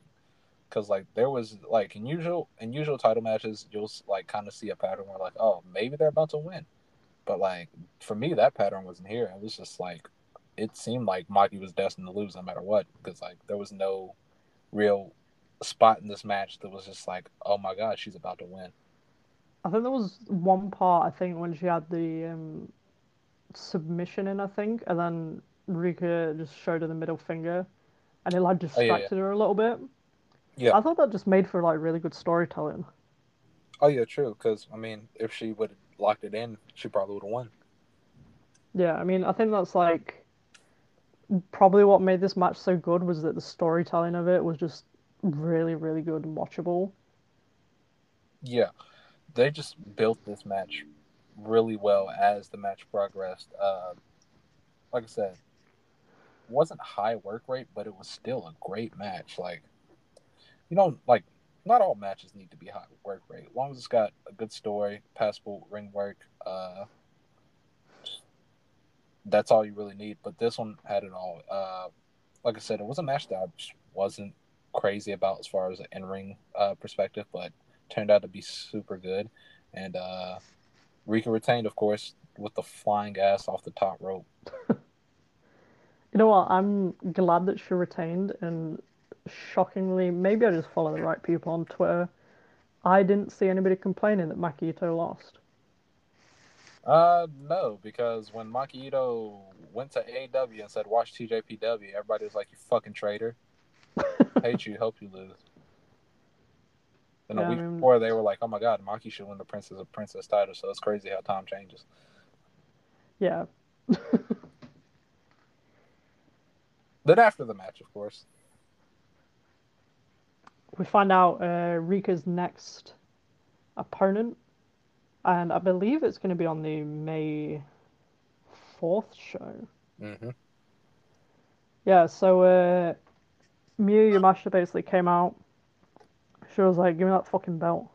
Because like there was like in usual in usual title matches, you'll like kind of see a pattern where like, oh, maybe they're about to win. But like for me, that pattern wasn't here. It was just like it seemed like Maki was destined to lose no matter what because like there was no real spot in this match that was just like, oh my god, she's about to win. I think there was one part, I think, when she had the um, submission in, I think, and then Rika just showed her the middle finger, and it like Oh, yeah, yeah. distracted her a little bit. Yeah. I thought that just made for like really good storytelling. Oh yeah, true. Because I mean, if she would have locked it in, she probably would have won. Yeah, I mean, I think that's like probably what made this match so good was that the storytelling of it was just really, really good and watchable. Yeah, they just built this match really well as the match progressed. Uh, like I said, wasn't high work rate, but it was still a great match. Like, you know, like not all matches need to be high work rate. As long as it's got a good story, passable ring work, uh, that's all you really need. But this one had it all. Uh, like I said, it was a match that I wasn't crazy about as far as an in ring uh, perspective, but turned out to be super good. And uh, Rika retained, of course, with the flying ass off the top rope. <laughs> You know what? I'm glad that she retained, and shockingly, maybe I just follow the right people on Twitter. I didn't see anybody complaining that Maki Ito lost. Uh, no, because when Maki Ito went to AEW and said, "Watch TJPW," everybody was like, "You fucking traitor! <laughs> Hate you, hope you lose." Then Yeah, a I week mean- before, they were like, "Oh my God, Maki should win the Princess of Princess title." So it's crazy how time changes. Yeah. <laughs> Then after the match, of course, we find out uh, Rika's next opponent, and I believe it's going to be on the May 4th show. hmm Yeah, so uh, Miyu Yamashita basically came out. She was like, "Give me that fucking belt,"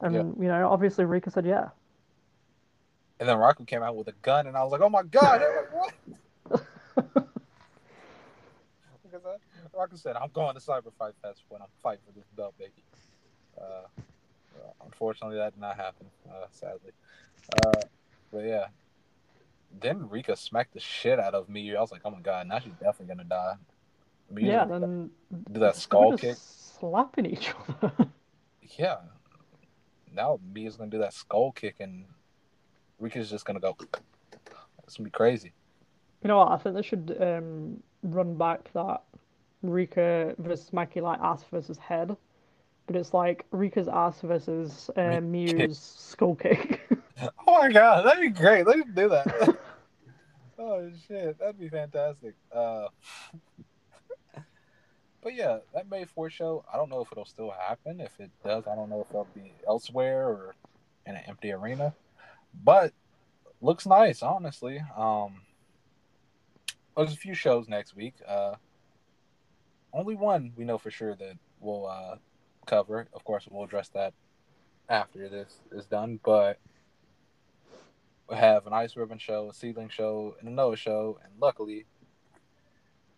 and Yeah. you know, obviously Rika said, "Yeah." And then Raku came out with a gun, and I was like, "Oh my god!" Like, what? Because uh, Raku said, "I'm going to Cyber Fight Fest when I'm fighting for this belt, baby." Uh, unfortunately, that did not happen. Uh, sadly, uh, but yeah. Then Rika smacked the shit out of Miyu. I was like, "Oh my god!" Now she's definitely gonna die. Miyu yeah, then do that skull kick. slapping each other. Yeah. Now Miyu's gonna do that skull kick, and Rika's just gonna go. It's gonna be crazy. You know what? I think they should um, run back that Rika versus Maki like ass versus head, but it's like Rika's ass versus uh, Me- Mew's skull kick. <laughs> <laughs> Oh my god, that'd be great. Let's do that. <laughs> oh shit, that'd be fantastic. Uh, but yeah, that May 4 show, I don't know if it'll still happen. If it does, I don't know if it'll be elsewhere or in an empty arena. But looks nice, honestly. Um, there's a few shows next week. Uh, only one we know for sure that we'll uh, cover. Of course, we'll address that after this is done. But we have an ice ribbon show, a Seadlinnng show, and a Noah show. And luckily,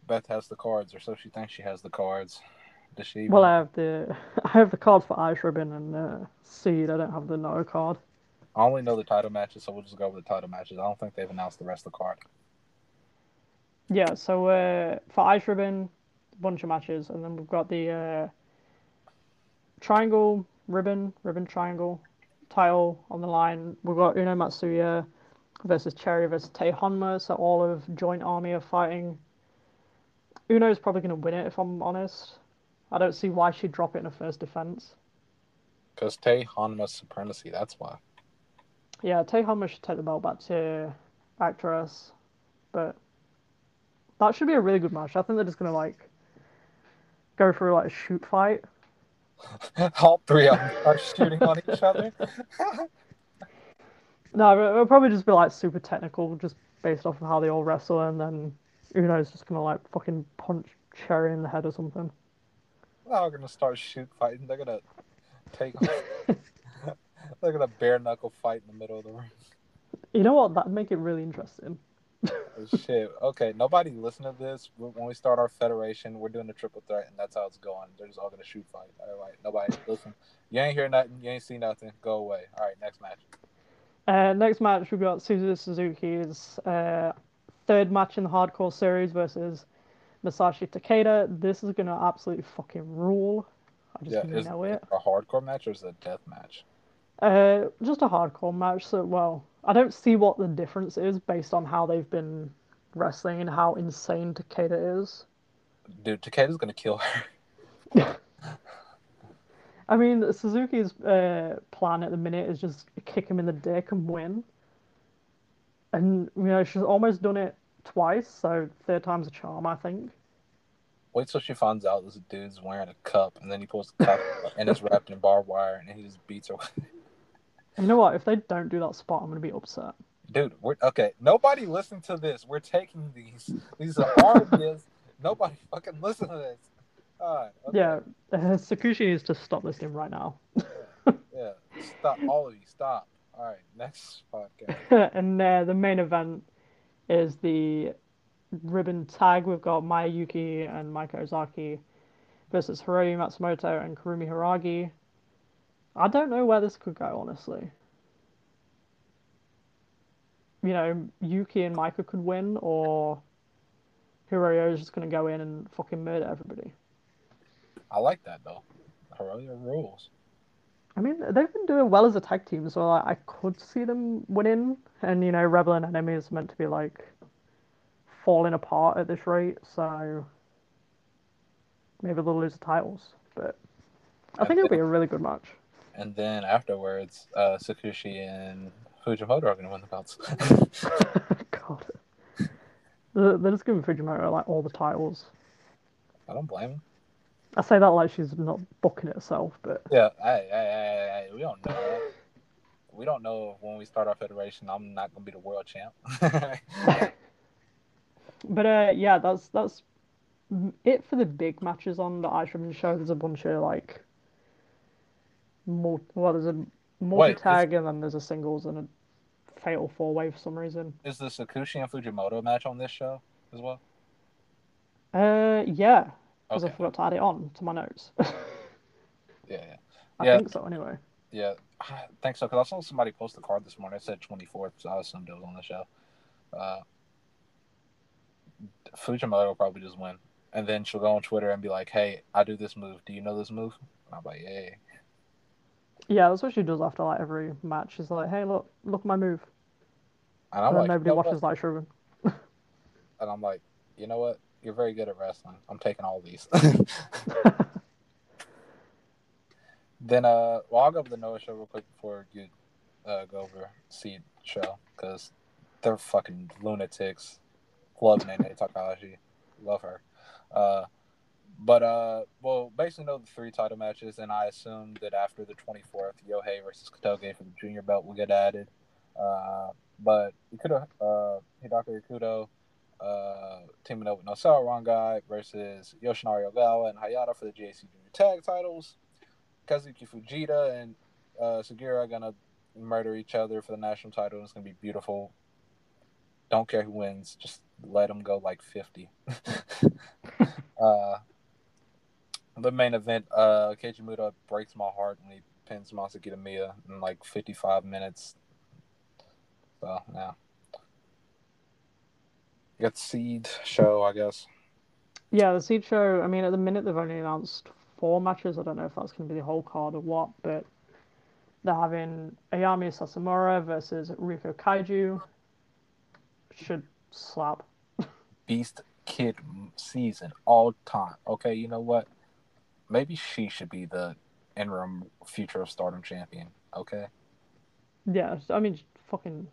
Beth has the cards, or so she thinks she has the cards. Does she? even- well, I have the <laughs> I have the cards for Ice Ribbon and uh, Seed. I don't have the No card. I only know the title matches, so we'll just go with the title matches. I don't think they've announced the rest of the card. Yeah, so uh, for Ice Ribbon, a bunch of matches, and then we've got the uh, Triangle Ribbon, Ribbon Triangle title on the line. We've got Uno Matsuya versus Cherry versus Tae Honma, so all of Joint Army are fighting. Uno's probably going to win it, if I'm honest. I don't see why she'd drop it in a first defense. Because Tae Honma's supremacy, that's why. Yeah, Tae Honma should take the belt back to Actwres, but that should be a really good match. I think they're just going to, like, go through, like, a shoot fight. <laughs> All three of them are shooting on each other. <laughs> No, it- it'll probably just be like super technical, just based off of how they all wrestle, and then Uno's just gonna like fucking punch Cherry in the head or something. Now we're gonna start shoot fighting. They're gonna take. <laughs> They're gonna bare knuckle fight in the middle of the ring. You know what? That'd make it really interesting. Shit. Okay, nobody listen to this. When we start our federation, we're doing a triple threat, and that's how it's going. They're just all gonna shoot fight. All right, nobody listen. You ain't hear nothing. You ain't see nothing. Go away. All right, next match. Uh, next match we've got Suzu Suzuki's uh, third match in the hardcore series versus Masashi Takeda. This is gonna absolutely fucking rule. I just Yeah, is know it. a hardcore match or is it a death match? Uh, just a hardcore match. So, well, I don't see what the difference is based on how they've been wrestling and how insane Takeda is. Dude, Takeda's gonna kill her. <laughs> I mean, Suzuki's uh, plan at the minute is just kick him in the dick and win. And, you know, she's almost done it twice, so third time's a charm, I think. Wait till she finds out this dude's wearing a cup, and then he pulls the cup <laughs> and it's wrapped in barbed wire, and he just beats her. You know what? If they don't do that spot, I'm going to be upset. Dude, we're okay. Nobody listen to this. We're taking these. These are our ideas. Nobody fucking listen to this. All right. Okay. Yeah, uh, Tsukushi needs to stop listening right now. Yeah. Stop. All of you. Stop. All right. Next podcast. <laughs> and uh, the main event is the ribbon tag. We've got Maya Yukihi and Maika Ozaki versus Hiroyo Matsumoto and Kurumi Hiiragi. I don't know where this could go, honestly. You know, Yuki and Maika could win, or Hiroyo is just going to go in and fucking murder everybody. I like that though. Hiroyo rules. I mean, they've been doing well as a tag team, so like, I could see them winning. And you know, Rebel and Enemy is meant to be like falling apart at this rate, so maybe they'll lose the titles. But I think it'll be a really good match. And then afterwards, uh, Tsukushi and Fujimoto are gonna win the belts. <laughs> God, they're they're just giving Fujimoto like all the titles. I don't blame him. I say that like she's not booking it herself, but Yeah. Hey, hey, hey, hey, we don't know. We don't know if when we start our federation, I'm not gonna be the world champ. <laughs> But uh, yeah, that's that's it for the big matches on the Ice Ribbon show. There's a bunch of like, mul- well, there's a multi Wait, tag and then there's a singles and a fatal four way for some reason. Is the Tsukushi and Fujimoto match on this show as well? Uh, yeah, because I forgot to add it on to my notes. <laughs> Yeah, yeah, I Yeah. think so anyway. yeah. I think so because I saw somebody post the card this morning. It said 24th, so I assumed it was on the show. Uh, Fujimoto will probably just win, and then she'll go on Twitter and be like, "Hey, I do this move. Do you know this move?" And I'm like, "Yeah." Yeah, that's what she does after like every match. She's like, "Hey, look, look my move," And I'm and like, nobody "You know what?" watches Light Ribbon. and I'm like, you know what? You're very good at wrestling. I'm taking all these. <laughs> <laughs> then, uh, well, I'll go over the Noah show real quick before you uh, go over Seed show because they're fucking lunatics. Love Nanae Takahashi, love her. Uh, but uh, well, basically know the three title matches, and I assume that after the 24th, Yohei versus Kotoge for the junior belt will get added. Uh, but Ikuto, uh, Hidaka Ikuto uh, teaming up with Nosawa Rongai versus Yoshinari Ogawa and Hayata for the GHC Junior Tag titles. Kazuyuki Fujita and uh, Sugiura are gonna murder each other for the national title. It's gonna be beautiful. Don't care who wins, just let them go like fifty. <laughs> uh, the main event, uh, Keiji Muto breaks my heart when he pins Masa Kitamiya in like fifty-five minutes. So yeah. You got the seed show, I guess. Yeah, the Seed Show, I mean, at the minute they've only announced four matches. I don't know if that's going to be the whole card or what, but they're having Ayame Sasamura versus Riko Kaiju. Should slap. Beast Kid season all time. Okay, you know what? Maybe she should be the interim future of Stardom champion. Okay, Yeah, I mean, fucking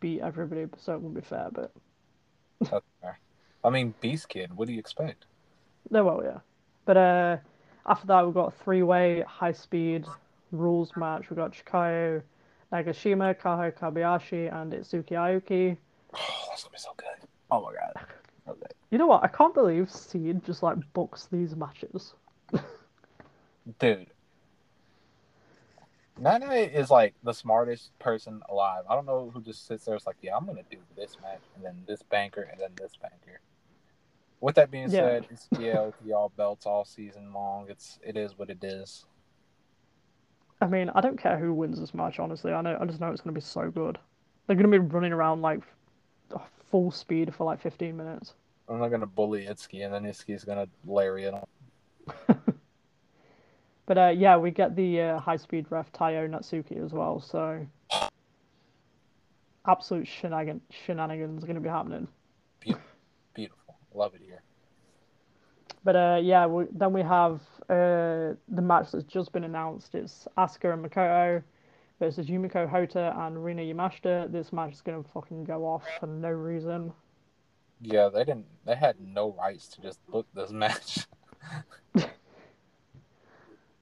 beat everybody, so it wouldn't be fair, but <laughs> that's fair. I mean, Beast Kid. What do you expect? No, will, yeah. But uh, after that, we've got a three way high speed rules match. We've got Chikayo Nagashima, Kaho Kobayashi, and Itsuki Aoki. Oh, that's gonna be so good. Oh my god. <laughs> Okay. You know what? I can't believe Seed just like books these matches. Dude. Nanae is like the smartest person alive. I don't know who just sits there. It's like, yeah, I'm gonna do this match and then this banker and then this banker. With that being Yeah. said, it's yeah, with the all belts all season long. It's it is what it is. I mean, I don't care who wins this match, honestly. I know, I just know it's going to be so good. They're going to be running around like full speed for like 15 minutes. I'm not gonna bully Itsuki and then Itsuki's gonna lariat him. <laughs> But uh, yeah, we get the uh, high speed ref Taiyo Natsuki as well, so absolute shenanigans are going to be happening. Beautiful. Love it here. But uh, yeah, we, then we have uh, the match that's just been announced. It's Asuka and Makoto versus Yumiko Hotta and Rina Yamashita. This match is going to fucking go off for no reason. Yeah, they didn't they had no rights to just book this match. <laughs>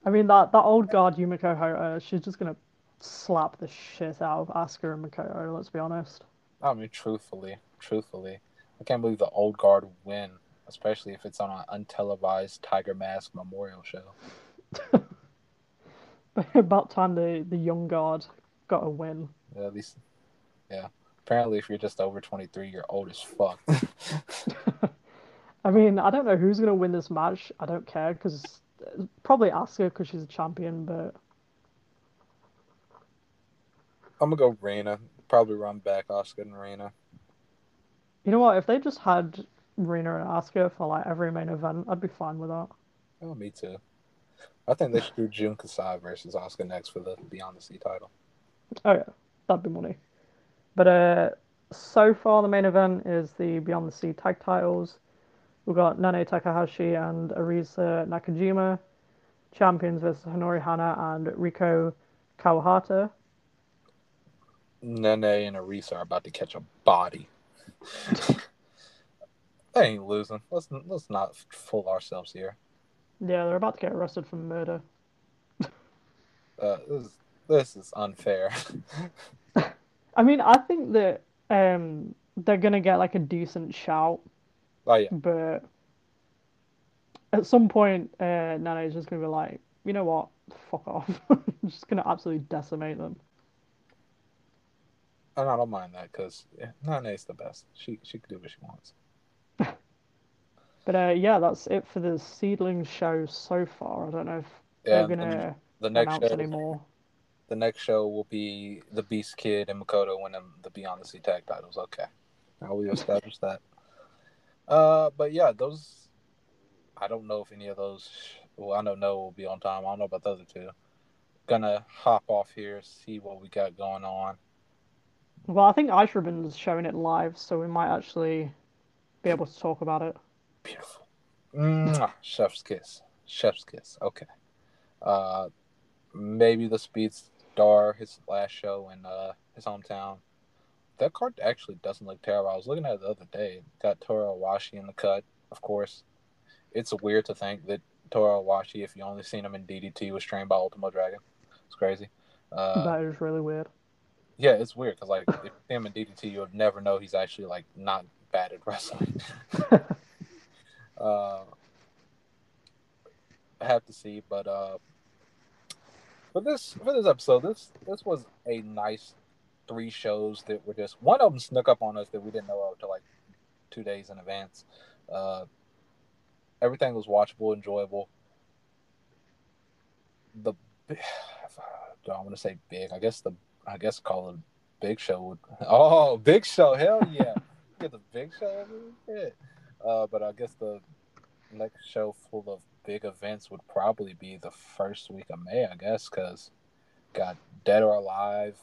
I mean, that, that old guard Yumiko Hotta, uh, she's just going to slap the shit out of Asuka and Makoto, let's be honest. I mean, truthfully, truthfully, I can't believe the old guard win, especially if it's on an untelevised Tiger Mask memorial show. <laughs> About time the, the young guard got a win. Yeah, at least, yeah. Apparently, if you're just over 23, you're old as fuck. <laughs> I mean, I don't know who's going to win this match. I don't care because probably Asuka because she's a champion, but I'm gonna go Reina. Probably run back Asuka and Reina. you know what? If they just had Reina and Asuka for like every main event, I'd be fine with that. Oh, me too. I think they should do Jun Kasai versus Asuka next for the Beyond the Sea title. Oh yeah, that'd be money. But uh, so far the main event is the Beyond the Sea tag titles. We've got Nanae Takahashi and Arisa Nakajima, champions versus Honori Hana and Riko Kawahata. Nanae and Arisa are about to catch a body. <laughs> they ain't losing. Let's let's not fool ourselves here. Yeah, they're about to get arrested for murder. <laughs> Uh, this is, this is unfair. <laughs> I mean, I think that um, they're gonna get like a decent shout, Oh yeah, but at some point, uh, Nanae's just gonna be like, you know what, fuck off, I'm <laughs> just gonna absolutely decimate them. and I don't mind that because yeah, Nanae's the best. She she can do what she wants. <laughs> But uh, yeah, that's it for the Seadlinnng show so far. I don't know if Yeah, they're gonna the next announce show, any more. the next show will be the Beast Kid and Makoto winning the Beyond the Sea tag titles. Okay, now we established that. Uh, but yeah, those. I don't know if any of those. Well, I know no will be on time. I don't know about the other two. Gonna hop off here, see what we got going on. Well, I think Ice Ribbon's showing it live, so we might actually be able to talk about it. Beautiful. Mwah. Chef's kiss. Chef's kiss. Okay. Uh, maybe the Speed Star, his last show in uh his hometown. That card actually doesn't look terrible. I was looking at it the other day. Got Toru Owashi in the cut, of course. It's weird to think that Toru Owashi, if you only seen him in DDT, was trained by Ultimo Dragon. It's crazy. Uh, that is really weird. yeah, it's weird because like if him in DDT, you would never know he's actually like not bad at wrestling. <laughs> uh, I have to see, but uh, for this for this episode, this this was a nice three shows that were just one of them snuck up on us that we didn't know of till like two days in advance. Uh, everything was watchable, enjoyable. The do <sighs> I want to say big? I guess the I guess call it big show would. <laughs> Oh, big show! Hell yeah! <laughs> Get the big show. Yeah. Uh, but I guess the next show full of big events would probably be the first week of May, I guess, because got Dead or Alive,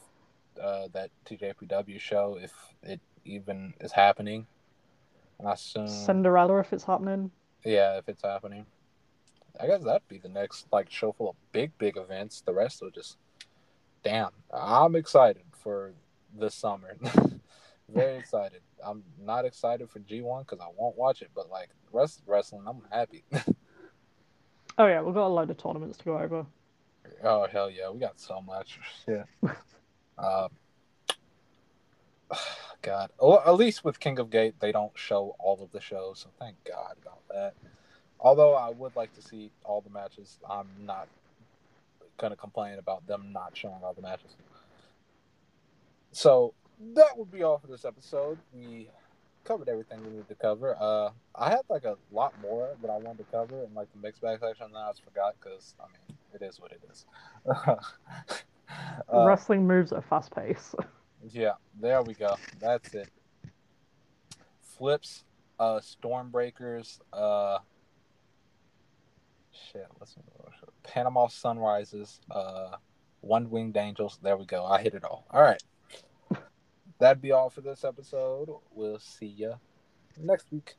uh, that TJPW show, if it even is happening. And I assume, Cinderella, if it's happening. yeah, if it's happening. I guess that'd be the next like show full of big, big events. The rest will just, damn. I'm excited for this summer. <laughs> Very excited. I'm not excited for G1 because I won't watch it, but like rest wrestling, I'm happy. <laughs> Oh yeah, we've got a load of tournaments to go over. Oh hell yeah, we got so much shit. <laughs> uh, <sighs> God, well, at least with King of Gate, they don't show all of the shows, so thank God about that. Although I would like to see all the matches, I'm not gonna complain about them not showing all the matches. So that would be all for this episode. We covered everything we needed to cover. Uh, I had like a lot more that I wanted to cover in like the mixed bag section, and I just forgot because I mean it is what it is. <laughs> uh, Wrestling moves at fast pace. <laughs> yeah, there we go. That's it. Flips, uh, Stormbreakers, uh, shit. What's Panama Sunrises, uh, One Winged Angels. There we go. I hit it all. All right. <laughs> That'd be all for this episode. We'll see ya next week.